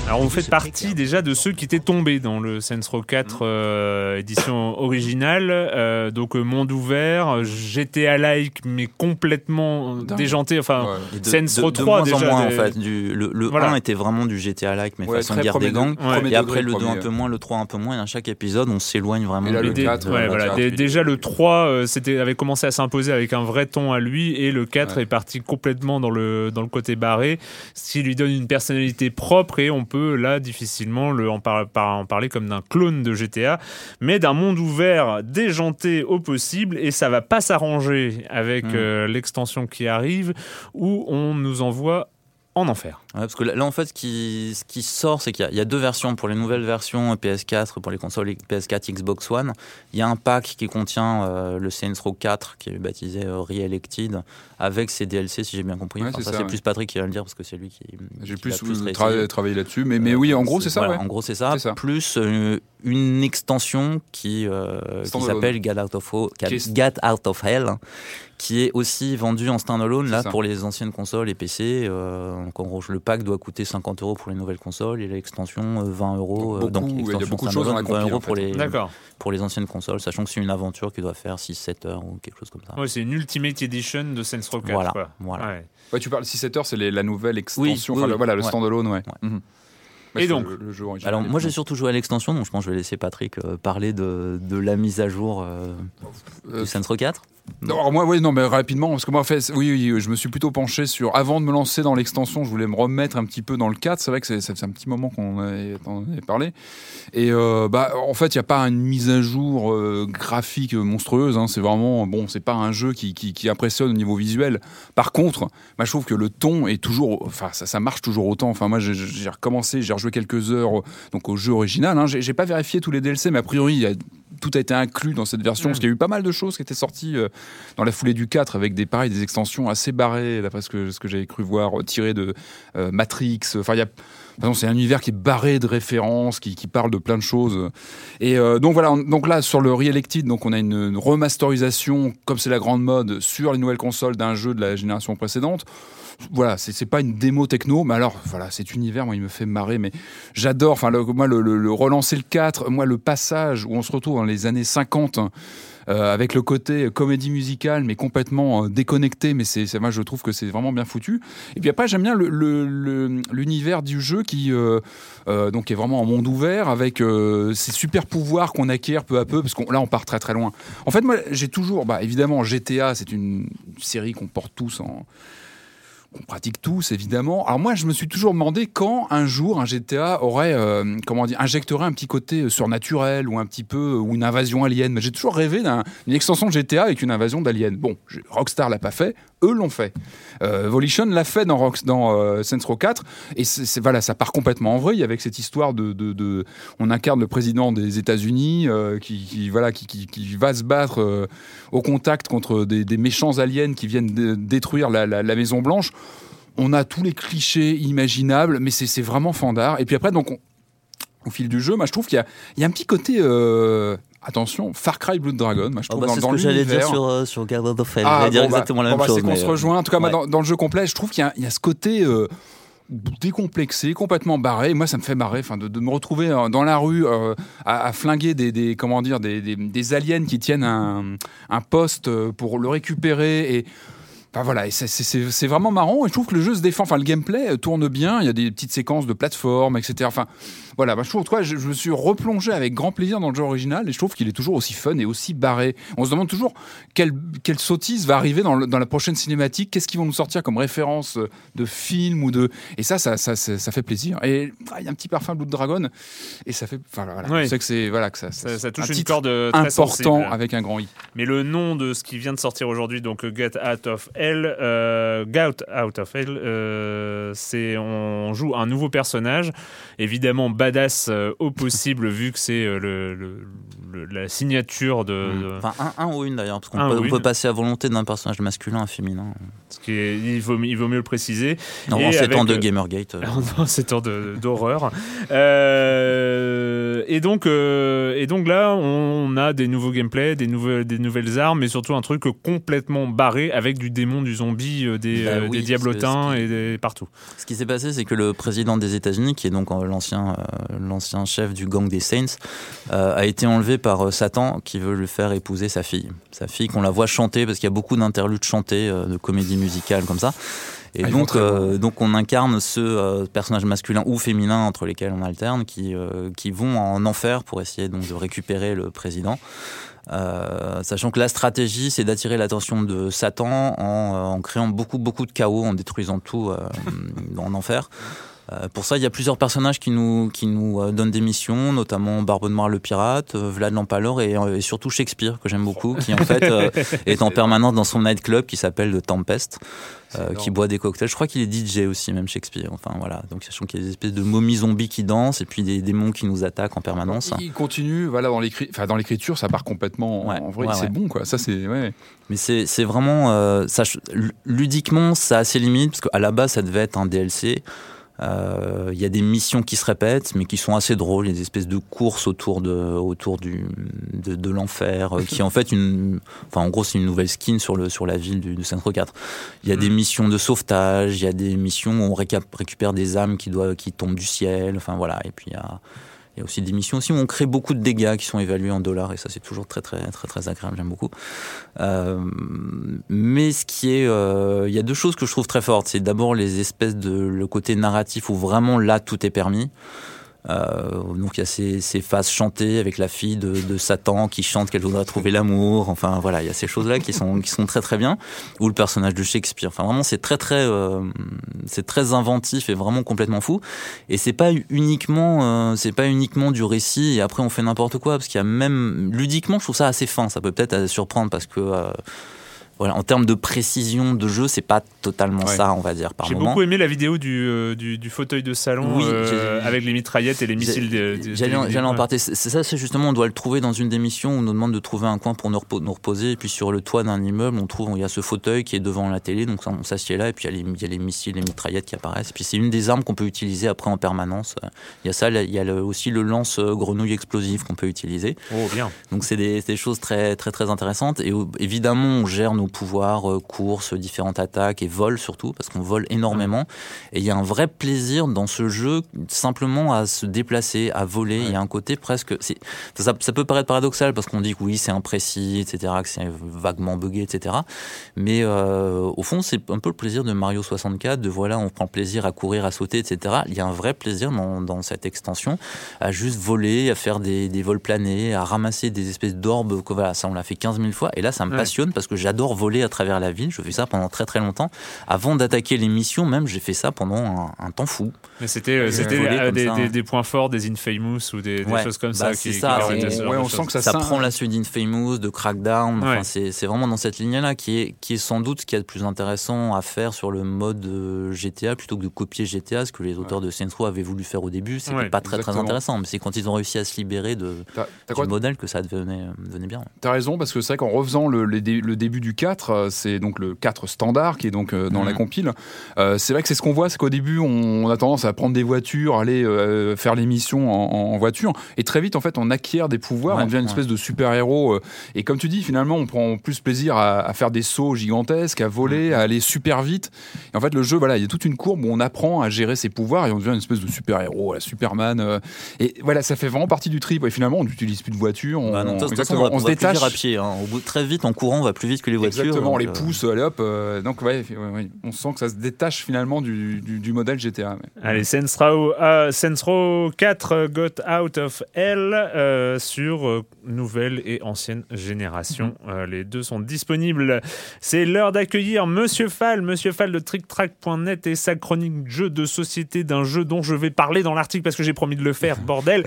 Alors, on fait partie déjà de ceux qui étaient tombés dans le Saints Row 4 euh, édition originale. Euh, donc, euh, monde ouvert, GTA-like, mais complètement euh, Dingue. déjanté. Enfin, Ouais. De, Saints de- Row de 3 moins déjà. en moins, des- en fait. Du, le le Voilà. 1 était vraiment du GTA-like, mais Ouais, façon guerre des gangs. de- premier Et après, le 2 un peu moins, le 3 un peu moins. Et à chaque épisode, on s'éloigne vraiment. Et là, de- le Mais dé- 4, ouais, euh, voilà. déjà le 3 euh, c'était avait commencé à s'imposer avec un vrai ton à lui et le 4 Ouais. est parti complètement dans le dans le côté barré ce qui lui donne une personnalité propre et on peut là difficilement le en, par- par- en parler comme d'un clone de GTA mais d'un monde ouvert déjanté au possible et ça va pas s'arranger avec Mm. euh, l'extension qui arrive où on nous envoie en enfer. Ouais, parce que là, en fait, ce qui, ce qui sort, c'est qu'il y a- il y, a deux versions pour les nouvelles versions PS4, pour les consoles PS4, Xbox One. Il y a un pack qui contient euh, le Saints Row 4, qui est baptisé euh, Re-Elected, avec ses DLC, si j'ai bien compris. Ouais, Enfin, c'est ça, c'est ouais. plus Patrick qui va le dire, parce que c'est lui qui. J'ai plus, euh, tra- travaillé là-dessus, mais, mais oui, en gros, c'est ça. Voilà. En gros, c'est ça. Plus euh, une extension qui, euh, s'appelle Get Out of, Ho- Get, Qui est- Get Out of Hell, qui est aussi vendue en standalone là ça. pour les anciennes consoles et PC. Euh, donc en gros, le pack doit coûter 50 euros pour les nouvelles consoles et l'extension euh, 20 euros. Donc, euh, beaucoup- il y a extension beaucoup de choses dans la standalone, 20 compile, euros en fait. pour les, pour les anciennes consoles, sachant que c'est une aventure qui doit faire 6-7 heures ou quelque chose comme ça. Ouais, c'est une Ultimate Edition de Saints Row 4 Voilà, quoi. voilà. Ouais. Ouais, tu parles 6-7 heures, c'est les- la nouvelle extension, oui, enfin, le- oui. voilà, le Ouais. standalone, ouais. Mhm. Et donc le, le jeu original. Alors moi j'ai surtout joué à l'extension, donc je pense que je vais laisser Patrick euh, parler de, de la mise à jour euh, Euh, du Saints Row 4. Non, alors moi, oui, non, mais rapidement, parce que moi, en fait, oui, oui, je me suis plutôt penché sur. Avant de me lancer dans l'extension, je voulais me remettre un petit peu dans le 4. C'est vrai que c'est- un petit moment qu'on en avait parlé. Et euh, bah, en fait, il n'y a pas une mise à jour euh, graphique monstrueuse. hein. c'est vraiment. Bon, c'est pas un jeu qui, impressionne au niveau visuel. Par contre, moi, je trouve que le ton est toujours. Enfin, ça, ça marche toujours autant. Enfin, moi, j'ai- recommencé, j'ai rejoué quelques heures donc, au jeu original. Hein. J'ai pas vérifié tous les DLC, mais a priori, il y a- tout a été inclus dans cette version. Parce qu'il y a eu pas mal de choses qui étaient sorties euh, dans la foulée du 4 avec des des extensions assez barrées d'après ce que, ce que j'avais cru voir tirées de euh, Matrix enfin il y a c'est un univers qui est barré de références, qui, parle de plein de choses. Et euh, donc voilà, on- donc là sur le Re-Elected, donc on a une remasterisation, comme c'est la grande mode, sur les nouvelles consoles d'un jeu de la génération précédente. Voilà, c'est pas une démo techno, mais alors voilà, cet univers, moi, il me fait marrer, mais j'adore. Enfin, moi, le, relancer le 4, moi, le passage où on se retrouve dans les années 50 euh, avec le côté comédie musicale, mais complètement euh, déconnecté. Mais c'est, moi, je trouve que c'est vraiment bien foutu. Et puis après, j'aime bien l'univers du jeu qui euh, est vraiment en monde ouvert avec ces super pouvoirs qu'on acquiert peu à peu, parce qu'on là, on part très très loin. En fait, moi, j'ai toujours, bah, évidemment, GTA, c'est une série qu'on porte tous en qu'on pratique tous évidemment. Alors moi, je me suis toujours demandé quand un jour un GTA aurait, euh, comment dire, injecterait un petit côté surnaturel ou un petit peu ou une invasion alien. Mais j'ai toujours rêvé d'une extension de GTA avec une invasion d'aliens. Bon, Rockstar l'a pas fait, eux l'ont fait. Euh, Volition l'a fait dans, Rock, dans euh, Saints Row 4 et c'est voilà, ça part complètement en vrille avec cette histoire de, de, on incarne le président des États-Unis euh, qui, voilà qui, va se battre euh, au contact contre des, méchants aliens qui viennent détruire la Maison Blanche on a tous les clichés imaginables, mais c'est vraiment fandard. Et puis après, donc, au fil du jeu, moi, je trouve qu'il y, y, a un petit côté. Attention, Far Cry Blood Dragon. Moi, je oh, trouve bah, dans, ce que j'allais dire sur, euh, sur of Hell. Ah, dire bah, exactement la même bah, chose. C'est qu'on se euh, rejoint. En tout cas, moi, dans, dans, le jeu complet, je trouve qu'il y, y, a ce côté. Euh, décomplexé, complètement barré. Moi, ça me fait marrer, enfin, de, de, me retrouver euh, dans la rue euh, à, à, flinguer des, des comment dire, des, des, des, aliens qui tiennent un, un poste pour le récupérer et Enfin, voilà, c'est vraiment marrant et je trouve que le jeu se défend. Enfin, le gameplay tourne bien. Il y a des petites séquences de plateforme, etc. Enfin, voilà, bah, je trouve, toi, je, je, me suis replongé avec grand plaisir dans le jeu original et je trouve qu'il est toujours aussi fun et aussi barré. On se demande toujours quelle, quelle sottise va arriver dans, le, dans la prochaine cinématique. Qu'est-ce qu'ils vont nous sortir comme référence de film ou de. Et ça, ça, ça, ça, ça fait plaisir. Et ah, il y a un petit parfum Blood Dragon et ça fait. Enfin, voilà, Oui. sais que c'est voilà que ça, Ça, ça touche un une corde très important sensible. avec un grand i. Mais le nom de ce qui vient de sortir aujourd'hui, donc Get Out of Hell, euh, Get Out of Hell, euh, c'est on joue un nouveau personnage, évidemment badass euh, au possible vu que c'est euh, le, le- le- la signature de, de- Enfin, un, un ou une d'ailleurs, parce qu'on Un peut, ou on une. peut passer à volonté d'un personnage masculin à féminin. ce qui est, il vaut, il vaut mieux le préciser. Non, Et en ces temps de euh, Gamergate. euh, dans ces temps de- d'horreur. Euh, et donc, euh, et donc là, on a des nouveaux gameplays, des nouvelles, des nouvelles armes, mais surtout un truc complètement barré avec du démon, du zombie, euh, des, Bah euh, oui, des diablotins et des, partout. Ce qui s'est passé, c'est que le président des États-Unis, qui est donc euh, l'ancien euh, l'ancien chef du gang des Saints, euh, a été enlevé par euh, Satan, qui veut lui faire épouser sa fille. Sa fille, qu'on la voit chanter, parce qu'il y a beaucoup d'interludes chantés, euh, de comédies musicales comme ça. Et Ah, donc, euh, donc, on incarne ce euh, personnage masculin ou féminin entre lesquels on alterne, qui, euh, qui vont en enfer pour essayer donc de récupérer le président. Euh, sachant que la stratégie, c'est d'attirer l'attention de Satan en, euh, en créant beaucoup, beaucoup de chaos, en détruisant tout euh, en enfer. Euh, pour ça, il y a plusieurs personnages qui nous, qui nous euh, donnent des missions, notamment Barbe Noire le pirate, euh, Vlad l'Empaleur et, et surtout Shakespeare, que j'aime beaucoup, qui en fait euh, est en permanence dans son nightclub qui s'appelle The Tempest, euh, qui boit des cocktails. Je crois qu'il est DJ aussi, même Shakespeare. Enfin voilà, donc sachant qu'il y a des espèces de momies zombies qui dansent et puis des démons qui nous attaquent en permanence. Il continue, voilà, dans l'écriture, ça part complètement Ouais, en vrai. ouais, c'est ouais. bon, quoi. Ça, c'est. Mais c'est c'est vraiment ça, ludiquement ça a ses limites parce qu'à la base ça devait être un DLC. Euh, Il y a des missions qui se répètent, mais qui sont assez drôles. Il y a des espèces de courses autour de autour du de, de l'enfer, euh, qui est en fait une, enfin en gros c'est une nouvelle skin sur le sur la ville du, de Saint 4. Il y a des missions de sauvetage, il y a des missions où on récupère des âmes qui doivent qui tombent du ciel. Enfin voilà. Et puis il y a il y a aussi des missions aussi où on crée beaucoup de dégâts qui sont évalués en dollars et ça c'est toujours très très très très agréable, j'aime beaucoup. Euh, mais ce qui est, euh, il y a deux choses que je trouve très fortes. C'est d'abord les espèces de le côté narratif où vraiment là tout est permis. Euh, donc il y a ces, ces phases chantées avec la fille de, de Satan qui chante qu'elle voudrait trouver l'amour. Enfin voilà, il y a ces choses-là qui sont qui sont très très bien. Ou le personnage de Shakespeare. Enfin vraiment c'est très très euh, c'est très inventif et vraiment complètement fou. Et c'est pas uniquement euh, c'est pas uniquement du récit et après on fait n'importe quoi parce qu'il y a même ludiquement je trouve ça assez fin. Ça peut peut-être surprendre parce que euh, voilà, en termes de précision de jeu, c'est pas totalement Ouais. ça, on va dire, par J'ai beaucoup aimé la vidéo du, euh, du, du fauteuil de salon Oui, euh, avec les mitraillettes et les missiles. J'allais j'allais en ouais. c'est ça, c'est justement, on doit le trouver dans une des missions où on nous demande de trouver un coin pour nous, repo- nous reposer. Et puis sur le toit d'un immeuble, on trouve, il y a ce fauteuil qui est devant la télé, donc on s'assied là, et puis il y, a les, il y a les missiles, les mitraillettes qui apparaissent. Et puis c'est une des armes qu'on peut utiliser après en permanence. Il y a ça, il y a le- aussi le lance-grenouille explosif qu'on peut utiliser. Oh, bien. Donc c'est des, des choses très très très intéressantes et euh, évidemment on gère nos pouvoirs, euh, courses, différentes attaques et vol surtout parce qu'on vole énormément et il y a un vrai plaisir dans ce jeu simplement à se déplacer, à voler. Il y a un côté presque, ça, ça peut paraître paradoxal parce qu'on dit que oui c'est imprécis, etc., que c'est vaguement buggé, etc. Mais euh, au fond c'est un peu le plaisir de Mario 64, de voilà on prend plaisir à courir, à sauter, etc. Il y a un vrai plaisir dans, dans cette extension à juste voler, à faire des, des vols planés, à ramasser des espèces d'orbes. que Voilà, ça, on l'a fait 15 000 fois. Et là, ça me Ouais. passionne parce que j'adore j'adore voler à travers la ville. Je fais ça pendant très très longtemps. Avant d'attaquer les missions, même, j'ai fait ça pendant un, temps fou. Mais c'était euh, des, des- hein. des points forts des Infamous ou des, des Ouais, choses comme bah, ça. c'est qui, qui ça, ouais, on sent que ça, ça prend la suite d'Infamous, de Crackdown. Ouais. c'est c'est vraiment dans cette ligne-là qui est, qui est sans doute ce qu'il y a de plus intéressant à faire sur le mode euh, GTA plutôt que de copier GTA, ce que les auteurs de Saints Row avaient voulu faire au début. C'était Ouais, pas très très intéressant, mais c'est quand ils ont réussi à se libérer de, t'as du quoi modèle que ça devenait, euh, devenait bien. T'as raison, parce que c'est vrai qu'en refaisant le, dé- le début du 4, euh, c'est donc le 4 standard qui est donc euh, dans la compile. Euh, c'est vrai que c'est ce qu'on voit, c'est qu'au début, on, a tendance à prendre des voitures, aller euh, faire les missions en, en voiture, et très vite, en fait, on acquiert des pouvoirs, Ouais, on devient une ouais. espèce de super-héros. euh, et comme tu dis, finalement, on prend plus plaisir à, à faire des sauts gigantesques, à voler, Mhm. à aller super vite. Et en fait, le jeu, voilà, il y a toute une courbe où on apprend à gérer ses pouvoirs et on devient une espèce de super-héros, la Superman. et voilà, ça fait vraiment partie du trip. Et finalement, on n'utilise plus de voiture, on, Bah non, on, se détache. à pied. hein. Au bout, très vite, en courant, on va plus vite que les voitures. Exactement, on les euh, pousse, allez hop. euh, donc ouais, ouais, ouais, on sent que ça se détache finalement du, du, du modèle GTA. Allez, Saints Row, euh, Saints Row 4 euh, Got Out of Hell euh, sur euh, nouvelle et ancienne génération. Euh, les deux sont disponibles. C'est l'heure d'accueillir Monsieur Fall, Monsieur Fall de TrickTrack.net et sa chronique jeu de société d'un jeu dont je vais parler dans l'article parce que j'ai promis de le faire, bordel.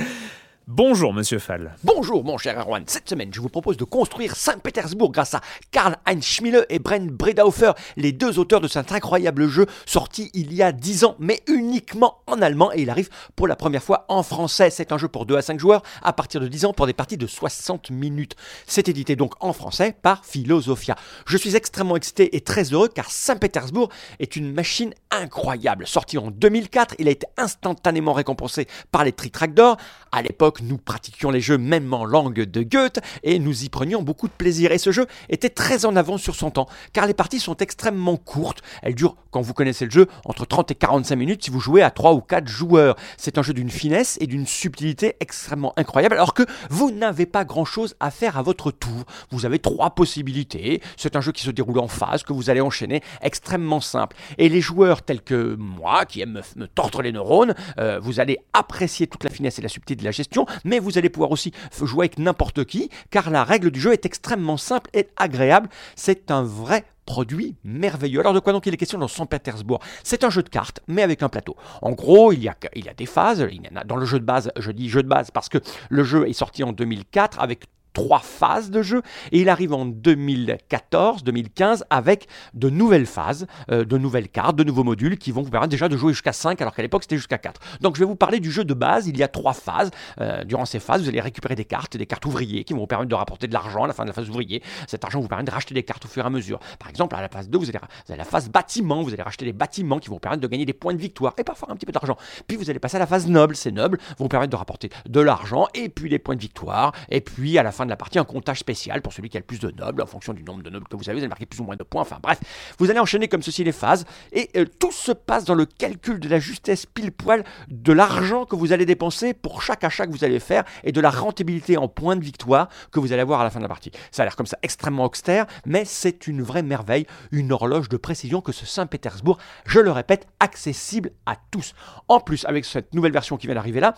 Bonjour Monsieur Fall. Bonjour mon cher Erwan, cette semaine je vous propose de construire Saint-Pétersbourg grâce à Karl-Heinz Schmiele et Brent Bredaufer, les deux auteurs de cet incroyable jeu sorti il y a 10 ans mais uniquement en allemand et il arrive pour la première fois en français. C'est un jeu pour 2 à 5 joueurs à partir de 10 ans pour des parties de 60 minutes. C'est édité donc en français par Philosophia. Je suis extrêmement excité et très heureux car Saint-Pétersbourg est une machine incroyable. Sorti en 2004, il a été instantanément récompensé par les Trick d'or. À l'époque, nous pratiquions les jeux même en langue de Goethe et nous y prenions beaucoup de plaisir. Et ce jeu était très en avance sur son temps car les parties sont extrêmement courtes. Elles durent, quand vous connaissez le jeu, entre 30 et 45 minutes si vous jouez à 3 ou 4 joueurs. C'est un jeu d'une finesse et d'une subtilité extrêmement incroyable alors que vous n'avez pas grand chose à faire à votre tour. Vous avez trois possibilités. C'est un jeu qui se déroule en phase, que vous allez enchaîner, extrêmement simple. Et les joueurs tels que moi, qui aiment me, tordre les neurones, euh, vous allez apprécier toute la finesse et la subtilité de la gestion, mais vous allez pouvoir aussi jouer avec n'importe qui, car la règle du jeu est extrêmement simple et agréable. C'est un vrai produit merveilleux. Alors de quoi donc il est question dans Saint-Pétersbourg? C'est un jeu de cartes, mais avec un plateau. En gros, il y, a, des phases. Dans le jeu de base, je dis jeu de base parce que le jeu est sorti en 2004 avec trois phases de jeu et il arrive en 2014-2015 avec de nouvelles phases, euh, de nouvelles cartes, de nouveaux modules qui vont vous permettre déjà de jouer jusqu'à 5 alors qu'à l'époque c'était jusqu'à 4. Donc je vais vous parler du jeu de base, il y a trois phases. Euh, durant ces phases, vous allez récupérer des cartes, des cartes ouvriers qui vont vous permettre de rapporter de l'argent à la fin de la phase ouvrier. Cet argent vous permet de racheter des cartes au fur et à mesure. Par exemple, à la phase 2, vous allez, vous avez la phase bâtiment, vous allez racheter des bâtiments qui vont vous permettre de gagner des points de victoire et parfois un petit peu d'argent. Puis vous allez passer à la phase noble, ces nobles vont vous permettre de rapporter de l'argent et puis des points de victoire et puis à la fin de la partie un comptage spécial pour celui qui a le plus de nobles en fonction du nombre de nobles que vous avez, vous allez marquer plus ou moins de points. Enfin bref, vous allez enchaîner comme ceci les phases et euh, tout se passe dans le calcul de la justesse pile poil de l'argent que vous allez dépenser pour chaque achat que vous allez faire et de la rentabilité en points de victoire que vous allez avoir à la fin de la partie. Ça a l'air comme ça extrêmement austère, mais c'est une vraie merveille, une horloge de précision que ce Saint-Pétersbourg, je le répète, accessible à tous. En plus, avec cette nouvelle version qui vient d'arriver là,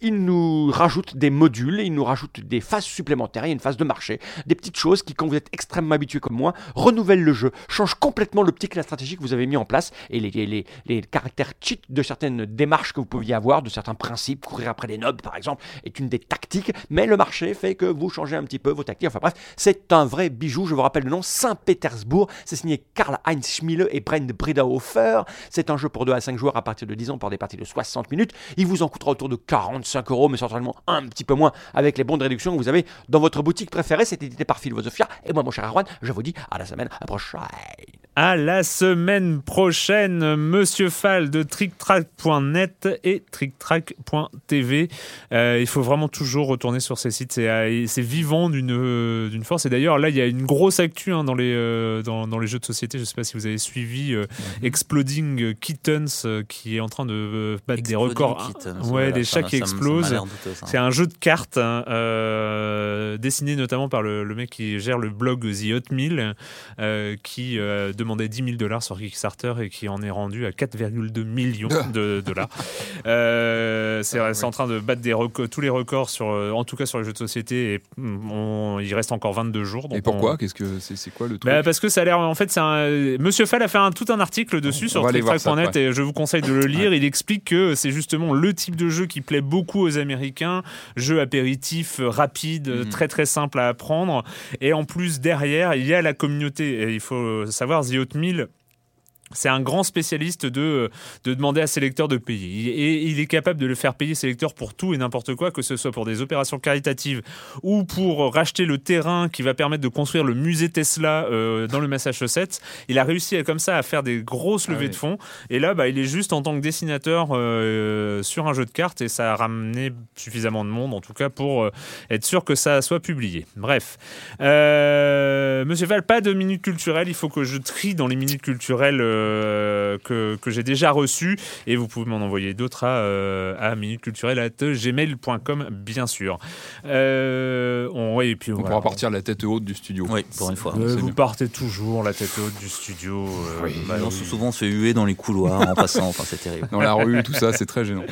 il nous rajoute des modules, il nous rajoute des phases supplémentaires, il y a une phase de marché, des petites choses qui, quand vous êtes extrêmement habitué comme moi, renouvellent le jeu, changent complètement l'optique et la stratégie que vous avez mis en place et les, caractères cheat de certaines démarches que vous pouviez avoir, de certains principes, courir après les nobles par exemple, est une des tactiques, mais le marché fait que vous changez un petit peu vos tactiques. Enfin bref, c'est un vrai bijou, je vous rappelle le nom, Saint-Pétersbourg, c'est signé Karl-Heinz Schmiele et Brent Bredaufer. C'est un jeu pour 2 à 5 joueurs à partir de 10 ans pour des parties de 60 minutes. Il vous en coûtera autour de 45 euros, mais certainement un petit peu moins avec les bons de réduction que vous avez dans votre boutique préférée. C'est édité par Philosophia. Et moi, mon cher Arwan, je vous dis à la semaine prochaine. À la semaine prochaine, Monsieur Fall de TrickTrack.net et TrickTrack.tv. Euh, il faut vraiment toujours retourner sur ces sites. C'est, euh, c'est vivant d'une, euh, d'une force. Et d'ailleurs, là, il y a une grosse actu hein, dans, les, euh, dans, dans les jeux de société. Je ne sais pas si vous avez suivi euh, Exploding Kittens euh, qui est en train de euh, battre des records. Kittens, ouais, voilà, des chats qui m'a explose. C'est un jeu de cartes hein, euh, dessiné notamment par le, le mec qui gère le blog The Hot Mill, euh, qui euh, demandait 10 000 dollars sur Kickstarter et qui en est rendu à 4,2 millions de dollars. Euh, c'est c'est en train de battre des records, tous les records sur, en tout cas sur les jeux de société. Et mm, on- il reste encore 22 jours. donc Et pourquoi on- Qu'est-ce que c'est quoi le truc? bah, parce que ça a l'air en fait c'est un Monsieur Fall a fait un, tout un article dessus On sur TrickTrack.net et je vous conseille de le lire. Il explique que c'est justement le type de jeu qui plaît beaucoup aux Américains, jeu apéritif euh, rapide, Mhm. très très simple à apprendre et en plus derrière il y a la communauté. Et il faut savoir The Hot c'est un grand spécialiste de, de demander à ses lecteurs de payer. Et il est capable de le faire payer ses lecteurs pour tout et n'importe quoi, que ce soit pour des opérations caritatives ou pour racheter le terrain qui va permettre de construire le musée Tesla euh, dans le Massachusetts. Il a réussi à, comme ça à faire des grosses Ah levées oui. de fonds. Et là, bah, il est juste en tant que dessinateur euh, sur un jeu de cartes et ça a ramené suffisamment de monde, en tout cas, pour euh, être sûr que ça soit publié. Bref. Euh, Monsieur Val, pas de minutes culturelles. Il faut que je trie dans les minutes culturelles euh, que, que j'ai déjà reçues. Et vous pouvez m'en envoyer d'autres à, euh, à minutesculturelles.gmail.com, bien sûr. Euh, on, ouais, et puis, On voilà. pourra partir la tête haute du studio. Oui, pour une fois. Euh, vous bien. partez toujours la tête haute du studio. euh, Oui. bah Non, oui. Souvent, on se fait huer dans les couloirs en passant. Enfin, c'est terrible. Dans la rue, tout ça, c'est très gênant.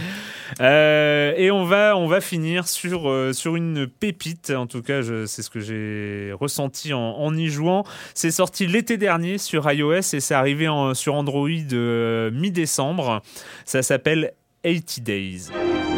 Euh, et on va, on va finir sur, euh, sur une pépite. En tout cas, c'est ce que j'ai ressenti en, en y jouant. C'est sorti l'été dernier sur iOS et c'est arrivé en- sur Android euh, mi-décembre. Ça s'appelle 80 Days. «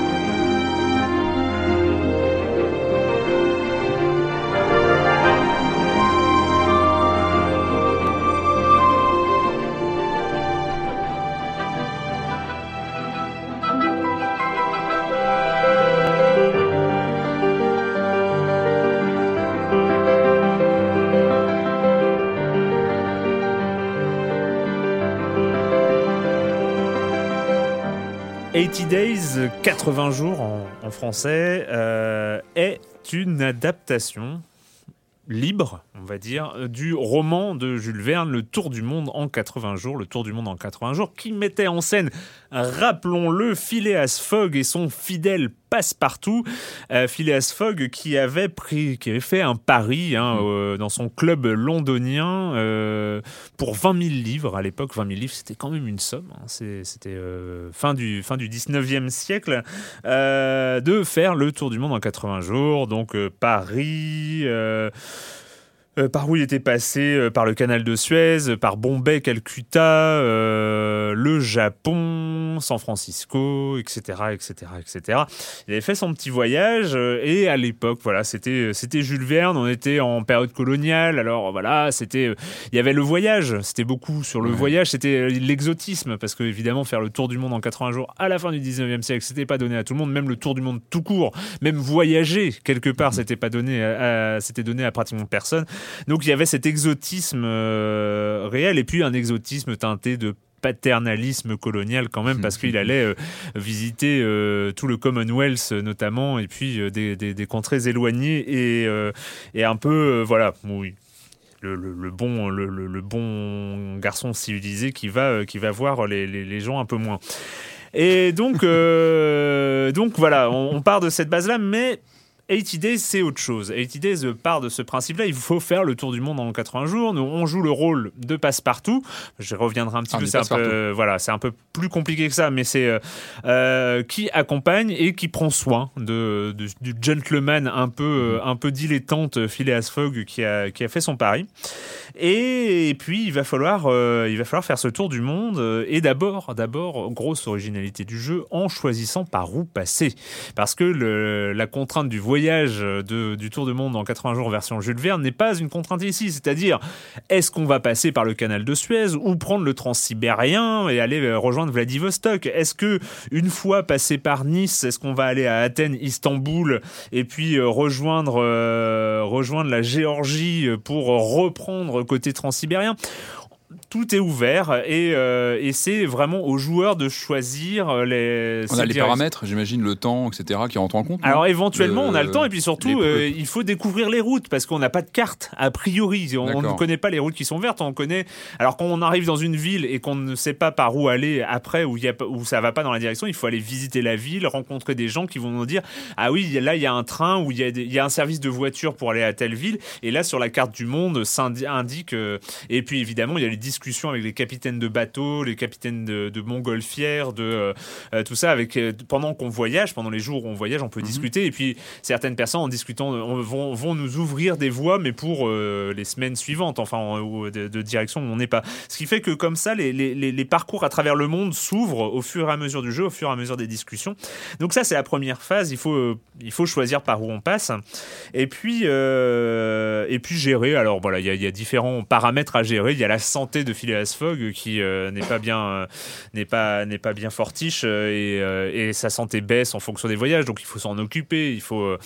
80 Days, 80 jours en, français, euh, est une adaptation libre, on va dire, du roman de Jules Verne, Le Tour du Monde en 80 jours, Le Tour du Monde en 80 jours, qui mettait en scène, rappelons-le, Phileas Fogg et son fidèle passe-partout. Euh, Phileas Fogg qui avait, pris, qui avait fait un pari hein, euh, dans son club londonien euh, pour 20 000 livres. À l'époque, 20 000 livres, c'était quand même une somme. hein. C'était fin, du, fin du 19e siècle. de faire le tour du monde en 80 jours. Donc Paris. Euh, par où il était passé euh, Par le canal de Suez, euh, par Bombay, Calcutta, le Japon, San Francisco, etc., etc., etc. Il avait fait son petit voyage et à l'époque, voilà, c'était c'était Jules Verne. On était en période coloniale, alors voilà, c'était il y avait le voyage. C'était beaucoup sur le Ouais. voyage, c'était l'exotisme parce que évidemment faire le tour du monde en 80 jours à la fin du 19e siècle, c'était pas donné à tout le monde. Même le tour du monde tout court, même voyager quelque part, c'était pas donné, c'était donné à pratiquement personne. Donc il y avait cet exotisme euh, réel et puis un exotisme teinté de paternalisme colonial quand même parce qu'il allait euh, visiter euh, tout le Commonwealth notamment et puis euh, des, des- des contrées éloignées et, et un peu voilà oui le, le- le bon le, bon garçon civilisé qui va qui va voir les, les- les gens un peu moins. Et donc donc voilà on, on part de cette base là mais 80 Days, c'est autre chose. 80 Days part de ce principe-là. Il faut faire le tour du monde en 80 jours. Nous, on joue le rôle de passe-partout. Je reviendrai un petit Ah, peu. C'est un peu, euh, voilà, c'est un peu plus compliqué que ça, mais c'est euh, euh, qui accompagne et qui prend soin de, de- du gentleman un peu, euh, un peu dilettante Phileas Fogg qui a, qui a fait son pari. Et, puis il va falloir, euh, il va falloir faire ce tour du monde. et d'abord, d'abord, grosse originalité du jeu en choisissant par où passer, parce que le- la contrainte du voyage de- du tour du monde en 80 jours version Jules Verne n'est pas une contrainte ici. C'est-à-dire, est-ce qu'on va passer par le canal de Suez ou prendre le transsibérien et aller euh, rejoindre Vladivostok? Est-ce que une fois passé par Nice, est-ce qu'on va aller à Athènes, Istanbul et puis euh, rejoindre euh, rejoindre la Géorgie pour reprendre côté transsibérien? Tout est ouvert et, euh, et c'est vraiment aux joueurs de choisir euh, les. On a les paramètres, j'imagine, le temps, etc., qui rentrent en compte. Alors éventuellement, Le- on a le temps et puis surtout, les- euh, il faut découvrir les routes parce qu'on n'a pas de carte a priori. On, on ne connaît pas les routes qui sont vertes. On connaît. Alors quand on arrive dans une ville et qu'on ne sait pas par où aller après, où, y a, où ça va pas dans la direction, il faut aller visiter la ville, rencontrer des gens qui vont nous dire ah oui là il y a un train ou il y a, y un service de voiture pour aller à telle ville et là sur la carte du monde ça indi- indique euh, et puis évidemment il y a les discussions avec les capitaines de bateaux, les capitaines de, de montgolfières, de euh, euh, tout ça avec euh, pendant qu'on voyage, pendant les jours où on voyage, on peut discuter et puis certaines personnes en discutant on- vont, vont nous ouvrir des voies mais pour les semaines suivantes enfin en- ou de, de direction où on n'est pas. Ce qui fait que comme ça les, les- les- les parcours à travers le monde s'ouvrent au fur et à mesure du jeu, au fur et à mesure des discussions. Donc ça c'est la première phase, il faut il faut choisir par où on passe et puis euh, et puis gérer. Alors voilà, il y, y a différents paramètres à gérer. Il y a la santé de Phileas Fogg qui euh, n'est pas bien euh, n'est pas n'est pas bien fortiche euh, et, euh, sa santé baisse en fonction des voyages. Donc il faut s'en occuper. Il faut euh,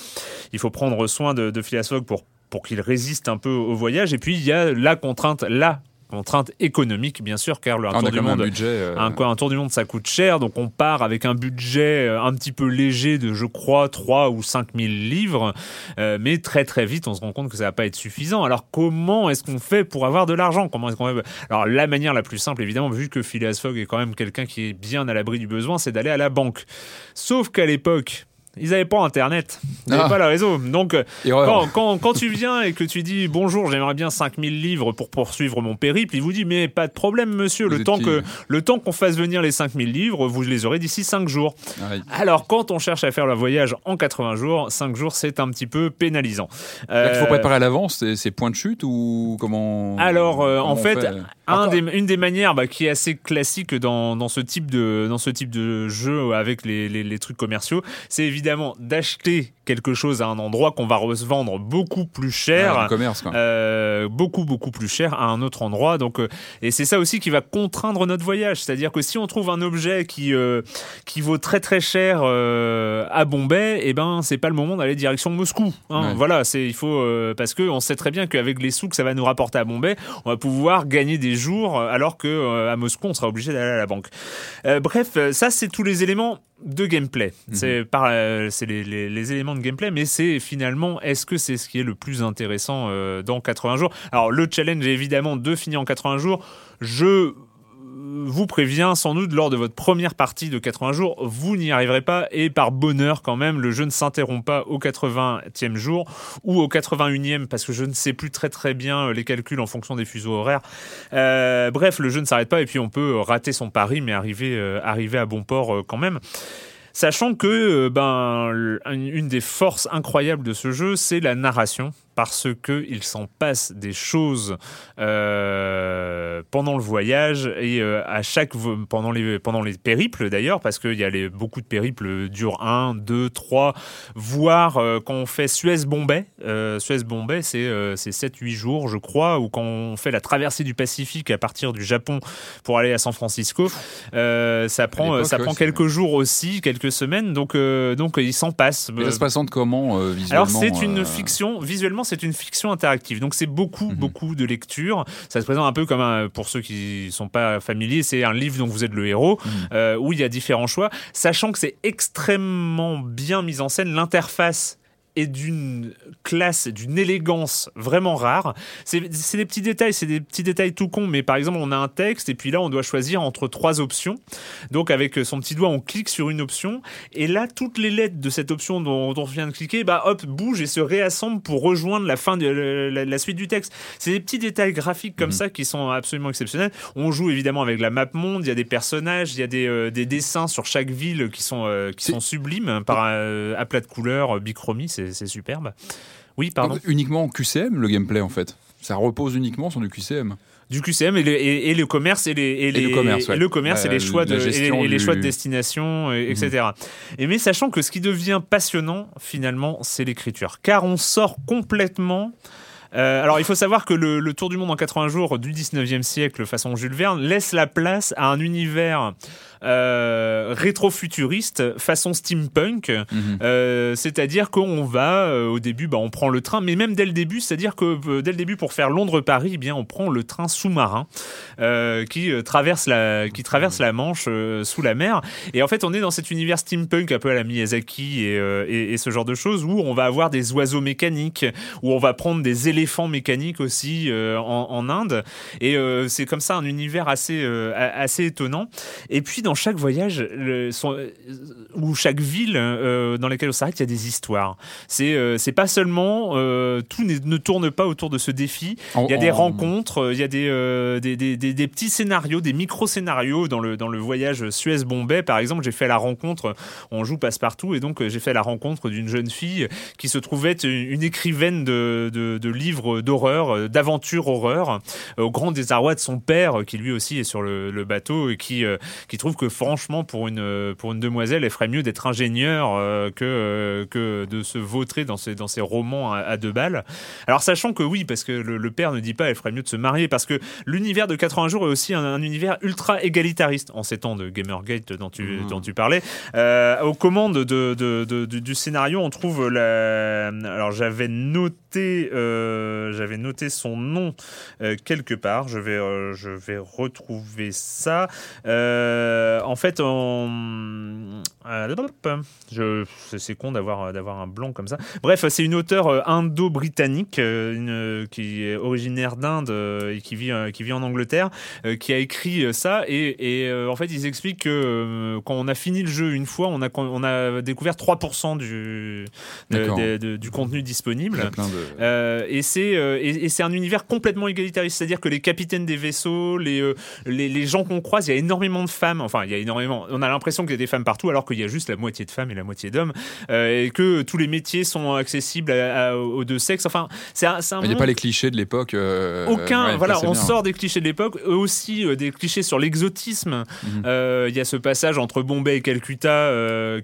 il faut prendre soin de, de Phileas Fogg pour pour qu'il résiste un peu au voyage. Et puis il y a la contrainte la contrainte économique bien sûr car le un Ah, on tour du un monde budget. euh, un, quoi, un tour du monde, ça coûte cher, donc on part avec un budget euh, un petit peu léger de, je crois, 3 ou 5 000 livres, euh, mais très très vite, on se rend compte que ça va pas être suffisant. Alors comment est-ce qu'on fait pour avoir de l'argent? Comment est-ce qu'on fait? Alors la manière la plus simple, évidemment, vu que Phileas Fogg est quand même quelqu'un qui est bien à l'abri du besoin, c'est d'aller à la banque. Sauf qu'à l'époque, ils n'avaient pas Internet, ils n'avaient Ah. pas le réseau. Donc, euh, quand, quand, quand tu viens et que tu dis bonjour, j'aimerais bien 5000 livres pour poursuivre mon périple, il vous dit mais pas de problème monsieur, Vous le temps, qui que, le temps qu'on fasse venir les 5000 livres, vous les aurez d'ici 5 jours. Alors quand on cherche à faire le voyage en 80 jours, 5 jours c'est un petit peu pénalisant. Là, qu'il faut Euh, préparer à l'avance, c'est- c'est point de chute ou comment Alors, euh, comment en fait, un Encore- des- une des manières bah, qui est assez classique dans, dans, ce type de, dans ce type de jeu avec les, les, les trucs commerciaux, c'est évidemment d'acheter quelque chose à un endroit qu'on va revendre beaucoup plus cher. Ouais, commerce, quoi. Euh, beaucoup beaucoup plus cher à un autre endroit donc euh, et c'est ça aussi qui va contraindre notre voyage c'est-à-dire que si on trouve un objet qui euh, qui vaut très très cher à Bombay et ben c'est pas le moment d'aller direction Moscou hein. Ouais. voilà c'est il faut parce que on sait très bien qu'avec les sous que ça va nous rapporter à Bombay on va pouvoir gagner des jours alors que à Moscou on sera obligé d'aller à la banque bref ça c'est tous les éléments de gameplay. C'est par euh, c'est les, les- les éléments de gameplay, mais c'est finalement est-ce que c'est ce qui est le plus intéressant euh, dans 80 jours? Alors le challenge est évidemment de finir en 80 jours. Je vous préviens sans doute lors de votre première partie de 80 jours, vous n'y arriverez pas et par bonheur quand même, le jeu ne s'interrompt pas au 80e jour ou au 81e parce que je ne sais plus très très bien euh, les calculs en fonction des fuseaux horaires. Euh, bref, le jeu ne s'arrête pas et puis on peut rater son pari mais arriver, euh, à bon port euh, quand même. Sachant que euh, ben, une des forces incroyables de ce jeu, c'est la narration, parce que il s'en passe des choses euh, pendant le voyage et euh, à chaque pendant les pendant les périples d'ailleurs, parce qu'il y a les, beaucoup de périples durent 1, 2, 3, voire euh, quand on fait Suez-Bombay, euh, Suez-Bombay c'est euh, c'est 7-8 jours je crois, ou quand on fait la traversée du Pacifique à partir du Japon pour aller à San Francisco, ça prend ça prend c'est- quelques jours aussi, quelques semaines, donc donc il s'en passe. Mais ça se présente comment visuellement Alors c'est une fiction, visuellement c'est une fiction interactive, donc c'est beaucoup Mhm. beaucoup de lecture. Ça se présente un peu comme un, pour ceux qui sont pas familiers, c'est un livre dont vous êtes le héros, Mhm. euh, où il y a différents choix, sachant que c'est extrêmement bien mis en scène. L'interface d'une classe, d'une élégance vraiment rare. C'est des petits détails, c'est des petits détails tout cons, mais par exemple, on a un texte et puis là, on doit choisir entre trois options. Donc, avec son petit doigt, on clique sur une option et là, toutes les lettres de cette option dont, dont on vient de cliquer, bah hop, bougent et se réassemblent pour rejoindre la fin de la, la suite du texte. C'est des petits détails graphiques comme Mhm. ça qui sont absolument exceptionnels. On joue évidemment avec la map monde, il y a des personnages, il y a des, euh, des dessins sur chaque ville qui sont, euh, qui sont sublimes par euh, à plat de couleurs, bichromie, c'est c'est superbe. Oui, pardon. donc, uniquement en QCM le gameplay en fait. Ça repose uniquement sur du QCM. du QCM et le, et, et le commerce et les et, les- le commerce, ouais. et le commerce et Ouais, les choix de les, du- choix de destination et- etc. Et mais sachant que ce qui devient passionnant finalement c'est l'écriture car on sort complètement euh, alors, il faut savoir que le, le Tour du monde en 80 jours du 19e siècle, façon Jules Verne, laisse la place à un univers euh, rétro-futuriste façon steampunk. Mhm. Euh, c'est-à-dire qu'on va euh, au début, bah, on prend le train, mais même dès le début, c'est-à-dire que euh, dès le début pour faire Londres-Paris, eh bien on prend le train sous-marin euh, qui euh, traverse la qui traverse la Manche euh, sous la mer. Et en fait, on est dans cet univers steampunk un peu à la Miyazaki et, euh, et, et ce genre de choses où on va avoir des oiseaux mécaniques, où on va prendre des éléphants mécaniques aussi euh, en, en Inde. Et euh, c'est comme ça un univers assez euh, assez étonnant. Et puis dans chaque voyage, le, son- euh, ou chaque ville euh, dans laquelle on s'arrête, il y a des histoires. C'est euh, c'est pas seulement euh, tout ne tourne pas autour de ce défi. Il y a des en- rencontres, il y a des, des, des, des- des petits scénarios, des micro-scénarios dans le, dans le voyage Suez-Bombay. Par exemple, j'ai fait la rencontre, on joue passe-partout, et donc j'ai fait la rencontre d'une jeune fille qui se trouvait être une, écrivaine de, de, de livres d'horreur, euh, d'aventure horreur, au grand désarroi de son père, qui lui aussi est sur le, le bateau, et qui, qui trouve que franchement, pour une, euh, pour une demoiselle, elle ferait mieux d'être ingénieure euh, que, euh, que de se vautrer dans ses, dans ses romans à, à deux balles. Alors sachant que oui, parce que le, le père ne dit pas elle ferait mieux de se marier, parce que l'univers de 80 jours est aussi un, un univers ultra égalitariste, en ces temps de Gamergate dont tu, Mhm. dont tu parlais. Euh, aux commandes de, de- de- du, du scénario, on trouve la... Alors j'avais noté, j'avais noté son nom quelque part, je vais, je vais retrouver ça. Euh, en fait, on... euh, je, c'est- con d'avoir d'avoir un blanc comme ça. Bref, c'est une auteure euh, indo-britannique euh, une- qui est originaire d'Inde euh, et qui vit, euh, qui vit en Angleterre, euh, qui a écrit euh, ça. Et, et, euh, en fait, ils expliquent que euh, quand on a fini le jeu une fois, on a, on a découvert 3% du, de- de- du contenu disponible. a plein de. Euh, et c'est euh, et, et c'est un univers complètement égalitariste, c'est-à-dire que les capitaines des vaisseaux, les, euh, les, les gens qu'on croise, il y a énormément de femmes. Enfin, il y a énormément. On a l'impression qu'il y a des femmes partout, alors qu'il y a juste la moitié de femmes et la moitié d'hommes, euh, et que tous les métiers sont accessibles à- à- aux deux sexes. Enfin, c'est un, Il n'y a pas les clichés de l'époque. euh, aucun, ouais, voilà, on bien. sort des clichés de l'époque, eux aussi euh, des clichés sur l'exotisme. Mhm. Il y a ce passage entre Bombay et Calcutta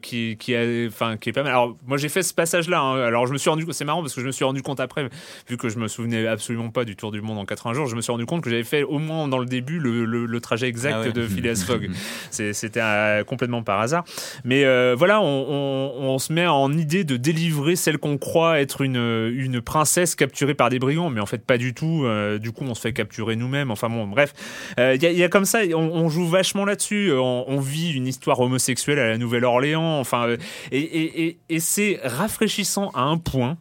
qui, qui, a, enfin, qui est pas mal. Alors, moi j'ai fait ce passage-là, hein. alors je me suis rendu c'est marrant parce que je me suis rendu compte après, vu que je me souvenais absolument pas du Tour du Monde en 80 jours, je me suis rendu compte que j'avais fait au moins dans le début le, le- le trajet exact Ah ouais. de Phileas Fogg. C'était euh, complètement par hasard. Mais euh, voilà, on, on- on se met en idée de délivrer celle qu'on croit être une, une princesse capturée par des brigands, mais en fait pas du tout. Euh, du coup, on se fait capturer nous-mêmes. Enfin bon, bref, Euh, il y, a- il y a comme ça, on, on joue vachement là-dessus. On, on vit une histoire homosexuelle à la Nouvelle-Orléans. Enfin, euh, et, et- et- et c'est rafraîchissant à un point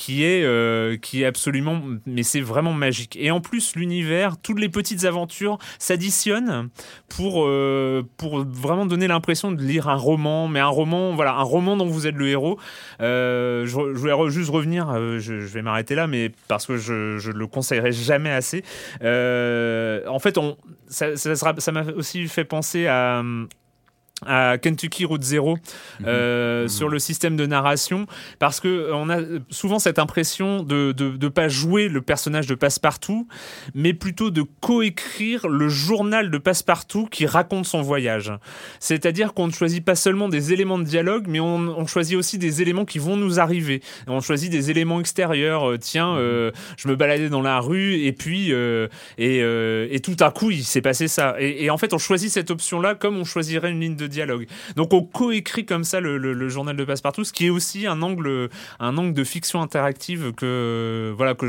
qui est euh, qui est absolument mais c'est vraiment magique. Et en plus l'univers toutes les petites aventures s'additionnent pour euh, pour vraiment donner l'impression de lire un roman mais un roman voilà un roman dont vous êtes le héros. Euh, je, voulais juste revenir je, vais m'arrêter là mais parce que je je le conseillerais jamais assez. En fait on ça ça sera- ça m'a aussi fait penser à à Kentucky Route Zero euh, sur le système de narration parce que on a souvent cette impression de de, de pas jouer le personnage de Passepartout mais plutôt de coécrire le journal de Passepartout qui raconte son voyage. C'est-à-dire qu'on ne choisit pas seulement des éléments de dialogue mais on, on choisit aussi des éléments qui vont nous arriver. On choisit des éléments extérieurs Euh, tiens euh, je me baladais dans la rue et puis euh, et, euh, et tout à coup il s'est passé ça. Et, et en fait on choisit cette option là comme on choisirait une ligne de dialogue donc on coécrit comme ça le, le- le journal de Passepartout ce qui est aussi un angle un angle de fiction interactive que voilà que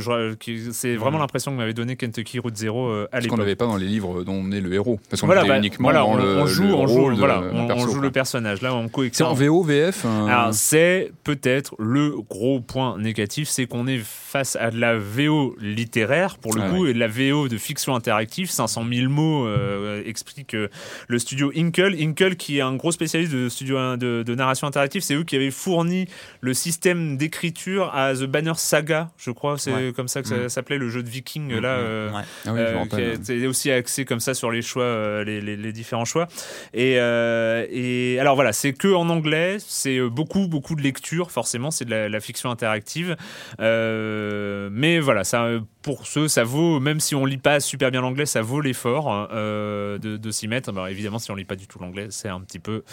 c'est vraiment l'impression que m'avait donné Kentucky Route Zero euh, à Ce qu'on l'époque n'avait pas dans les livres dont on est le héros. Parce qu'on voilà, bah, uniquement voilà, dans on, le, on joue, le on joue, rôle voilà, on le personnage. Là, on coécrit. C'est en VO, VF euh, Alors c'est peut-être le gros point négatif, c'est qu'on est face à de la VO littéraire pour le Ah coup et de la VO de fiction interactive. 500 000 mots euh, explique euh, le studio Inkle. Inkle qui est un gros spécialiste de studio de, de narration interactive, c'est eux qui avaient fourni le système d'écriture à The Banner Saga, je crois, c'est Ouais. comme ça que ça Mm. s'appelait le jeu de Viking là. euh, Ouais. Ah oui, euh, qui aussi axé comme ça sur les choix, euh, les, les- les différents choix. Et, euh, et alors voilà, c'est que en anglais, c'est beaucoup beaucoup de lecture. Forcément, c'est de la, la fiction interactive. Euh, mais voilà, ça, euh, pour ceux, ça vaut, même si on lit pas super bien l'anglais, ça vaut l'effort euh, de, de s'y mettre. Alors, évidemment, si on lit pas du tout l'anglais, c'est un petit peu.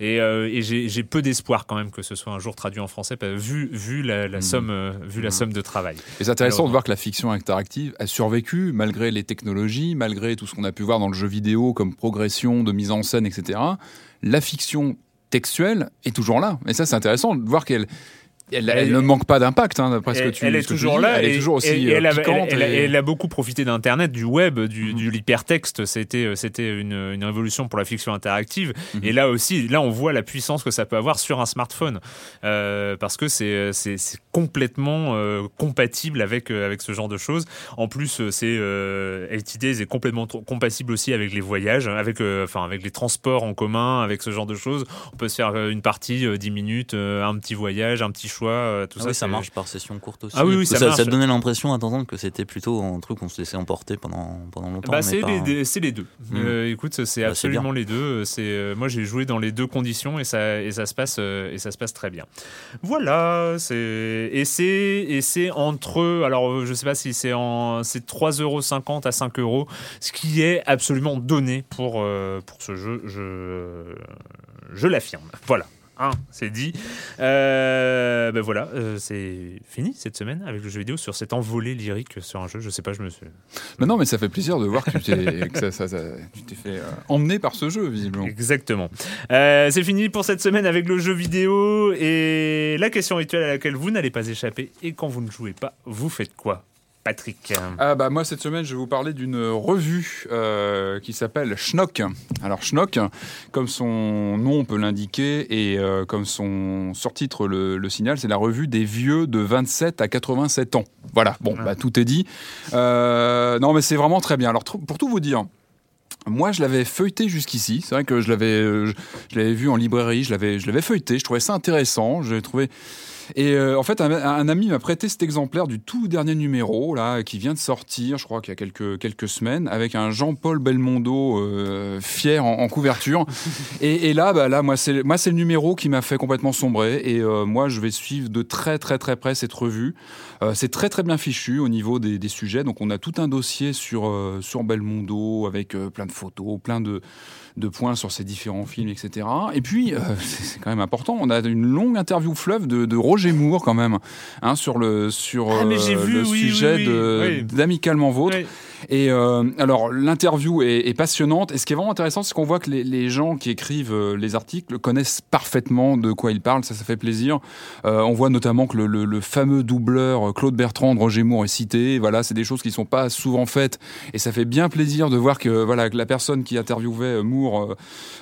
Et, euh, et j'ai peu d'espoir quand même que ce soit un jour traduit en français, vu, vu la, la somme, euh, vu la somme de travail. Et c'est intéressant de voir que la fiction interactive a survécu malgré les technologies, malgré tout ce qu'on a pu voir dans le jeu vidéo comme progression de mise en scène, etc. La fiction textuelle est toujours là. Et ça, c'est intéressant de voir qu'elle elle, ne manque pas d'impact, hein, d'après ce que tu Elle est toujours là. Elle est toujours aussi elle, piquante elle, a beaucoup profité d'Internet, du web, du, de l'hypertexte. C'était, euh, c'était une, une, révolution pour la fiction interactive. Mhm. Et là aussi, là, on voit la puissance que ça peut avoir sur un smartphone. Euh, parce que c'est, c'est, complètement euh, compatible avec, euh, avec ce genre de choses. En plus, euh, c'est, euh, LTD est complètement compatible aussi avec les voyages, avec, euh, enfin, avec les transports en commun, avec ce genre de choses. On peut se faire euh, une partie, euh, 10 minutes, euh, un petit voyage, un petit choix, euh, tout Ah ça. oui, ça marche par session courte aussi. Ah oui, oui, ça marche. ça donnait l'impression à que c'était plutôt un truc qu'on se laissait emporter pendant, pendant longtemps. Bah, c'est pas- les, deux- c'est les deux. Mm. Euh, écoute, c'est Bah, absolument les deux. C'est euh, moi j'ai joué dans les deux conditions et ça et ça se passe et ça se passe très bien. Voilà, et c'est entre alors je sais pas si c'est en c'est 3,50 à 5 euros, ce qui est absolument donné pour pour ce jeu. Je je l'affirme. Voilà. Hein, c'est dit. Euh, ben voilà, euh, c'est fini cette semaine avec le jeu vidéo sur cette envolée lyrique sur un jeu. Je sais pas, je me suis. Mais non, mais ça fait plaisir de voir que tu t'es, que ça- ça- ça- tu t'es fait euh, emmener par ce jeu, visiblement. Exactement. C'est fini pour cette semaine avec le jeu vidéo et la question rituelle à laquelle vous n'allez pas échapper. Et quand vous ne jouez pas, vous faites quoi? Patrick Ah bah moi cette semaine je vais vous parler d'une revue euh, qui s'appelle Schnock. Alors Schnock, comme son nom peut l'indiquer et euh, comme son surtitre le, le signale, c'est la revue des vieux de 27 à 87 ans. Voilà, bon bah tout est dit. Euh, non mais c'est vraiment très bien. Alors pour tout vous dire. Moi, je l'avais feuilleté jusqu'ici. C'est vrai que je l'avais, je, je l'avais vu en librairie. Je l'avais, je l'avais feuilleté. Je trouvais ça intéressant. J'ai trouvé. Et euh, en fait, un, un ami m'a prêté cet exemplaire du tout dernier numéro là, qui vient de sortir, je crois qu'il y a quelques quelques semaines, avec un Jean-Paul Belmondo euh, fier en, en couverture. et, et là, bah, là, moi, c'est moi, c'est le numéro qui m'a fait complètement sombrer. Et euh, moi, je vais suivre de très très très près cette revue. C'est très très bien fichu au niveau des, des sujets. Donc, on a tout un dossier sur sur Belmondo avec plein de photos, plein de de points sur ces différents films, etc. Et puis, euh, c'est quand même important, on a une longue interview fleuve de, de Roger Moore quand même, hein, sur le sur Ah, euh, vu, le oui, sujet oui, oui. d'amicalement vôtre. Et euh, alors l'interview est, est passionnante. Et ce qui est vraiment intéressant, c'est qu'on voit que les, les gens qui écrivent euh, les articles connaissent parfaitement de quoi ils parlent. Ça, ça fait plaisir. Euh, on voit notamment que le, le- le fameux doubleur Claude Bertrand de Roger Moore est cité. Voilà, c'est des choses qui sont pas souvent faites. Et ça fait bien plaisir de voir que voilà que la personne qui interviewait Moore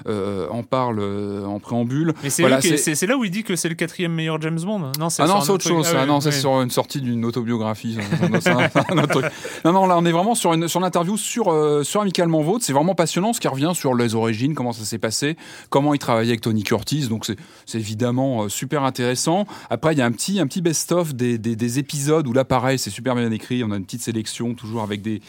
en parle en préambule. Mais c'est Voilà, c'est- c'est c'est là où il dit que c'est le quatrième meilleur James Bond. Non, Ah non, c'est autre chose. Ah non, c'est sur une sortie d'une autobiographie. C'est c'est. Non, non, là, on est vraiment sur une sur l'interview sur euh, sur amicalement vôtre. C'est vraiment passionnant, ce qui revient sur les origines, comment ça s'est passé, comment il travaillait avec Tony Curtis. Donc c'est évidemment euh, super intéressant. Après, il y a un petit un petit best-of des, des, des épisodes où là, pareil, c'est super bien écrit. On a une petite sélection, toujours avec des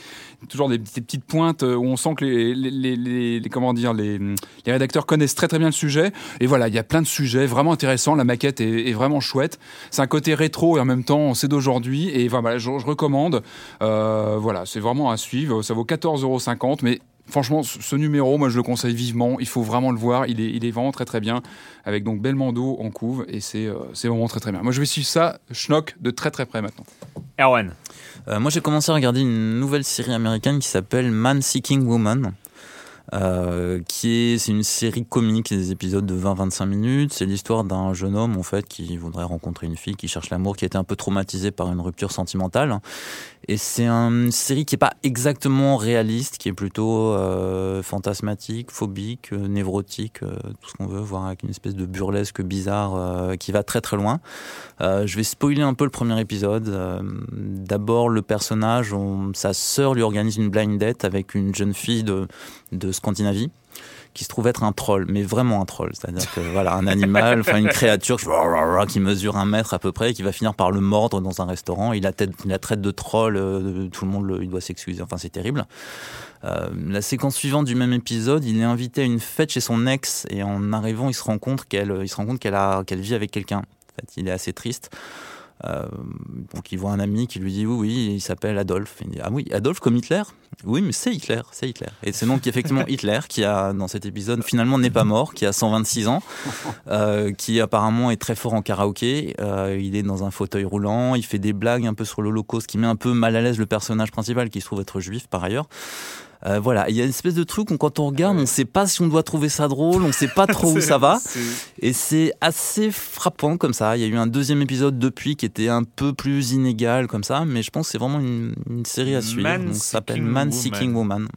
toujours des, petites- petites pointes euh, où on sent que les, comment dire les, rédacteurs connaissent très très bien le sujet et voilà il y a plein de sujets vraiment intéressants la maquette est, vraiment chouette c'est un côté rétro et en même temps c'est d'aujourd'hui et voilà je, je recommande Euh, voilà c'est vraiment à suivre ça vaut 14,50€ mais Franchement, ce numéro, moi, je le conseille vivement. Il faut vraiment le voir. Il est, il est vraiment très, très bien. Avec donc Belmondo en couve. Et c'est, euh, c'est vraiment très, très bien. Moi, je vais suivre ça, Schnock, de très, très près maintenant. Erwan. Euh, moi, j'ai commencé à regarder une nouvelle série américaine qui s'appelle Man Seeking Woman. Euh, qui est c'est une série comique des épisodes de 20-25 minutes. C'est l'histoire d'un jeune homme en fait qui voudrait rencontrer une fille qui cherche l'amour qui a été un peu traumatisé par une rupture sentimentale. Et c'est une série qui est pas exactement réaliste qui est plutôt euh, fantasmatique phobique euh, névrotique tout ce qu'on veut voir avec une espèce de burlesque bizarre qui va très très loin. Je vais spoiler un peu le premier épisode. D'abord, le personnage, on- sa sœur lui organise une blind date avec une jeune fille de, de Scandinavie qui se trouve être un troll, mais vraiment un troll. C'est-à-dire que voilà, un animal, enfin une créature qui mesure un mètre à peu près, et qui va finir par le mordre dans un restaurant. Il la, tête, il la traite de troll, euh, tout le monde il doit s'excuser. Enfin, c'est terrible. Euh, la séquence suivante du même épisode, il est invité à une fête chez son ex et en arrivant, il se rend compte qu'elle, il se rend compte qu'elle a, qu'elle vit avec quelqu'un. En fait, il est assez triste. Euh, donc il voit un ami qui lui dit oui, oui, il s'appelle Adolphe. Il dit, ah oui, Adolphe comme Hitler? Oui, mais c'est Hitler, c'est Hitler. Et c'est donc effectivement Hitler qui a, dans cet épisode, finalement n'est pas mort, qui a 126 ans, euh, qui apparemment est très fort en karaoké. Euh, il est dans un fauteuil roulant, il fait des blagues un peu sur l'Holocauste, qui met un peu mal à l'aise le personnage principal, qui se trouve être juif par ailleurs. Euh, voilà, il y a une espèce de truc où quand on regarde, on ne sait pas si on doit trouver ça drôle, on ne sait pas trop où ça va. Et c'est assez frappant comme ça. Il y a eu un deuxième épisode depuis qui était un peu plus inégal comme ça, mais je pense que c'est vraiment une, série à suivre. Man ça s'appelle Man Seeking Woman.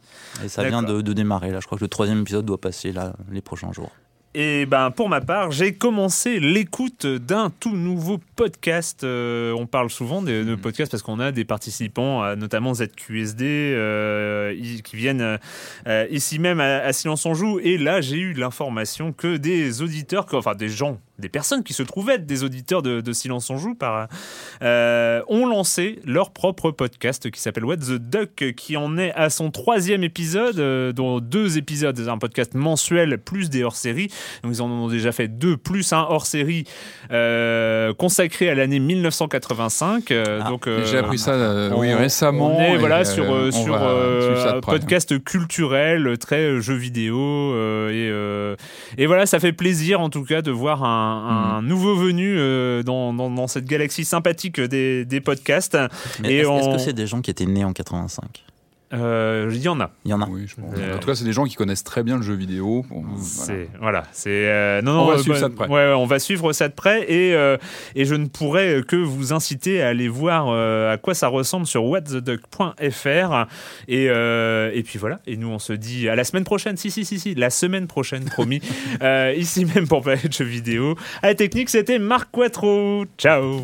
Et ça vient de, de, démarrer là. Je crois que le troisième épisode doit passer là les prochains jours. Et ben pour ma part, j'ai commencé l'écoute d'un tout nouveau podcast. Euh, on parle souvent de, de podcasts parce qu'on a des participants, euh, notamment ZQSD, euh, qui viennent euh, ici même à, à Silence on joue. Et là, j'ai eu l'information que des auditeurs, enfin des gens des personnes qui se trouvaient être des auditeurs de, de Silence on Joue par, euh, ont lancé leur propre podcast qui s'appelle What the Duck, qui en est à son troisième épisode, euh, dont deux épisodes, un podcast mensuel plus des hors-séries. Donc ils en ont déjà fait deux plus un hors-série euh, consacré à l'année 1985. Ah, donc j'ai appris ça oui, récemment. On est voilà sur sur podcast culturel, très jeux vidéo et et voilà, ça fait plaisir en tout cas de voir un un, nouveau venu euh, dans, dans, cette galaxie sympathique des, des podcasts. est-ce, que c'est des gens qui étaient nés en 85 euh, il y en a. Il y en a. Oui, euh, En tout cas, c'est des gens qui connaissent très bien le jeu vidéo. c'est voilà. C'est euh, non, non, on va suivre ça de près. Ouais, on va suivre ça de près et et je ne pourrais que vous inciter à aller voir à quoi ça ressemble sur whattheduck.fr et et puis voilà. Et nous, on se dit à la semaine prochaine. Si si si si, la semaine prochaine, promis. ici même pour parler de jeux vidéo. À la technique, c'était Marc Quattro. Ciao.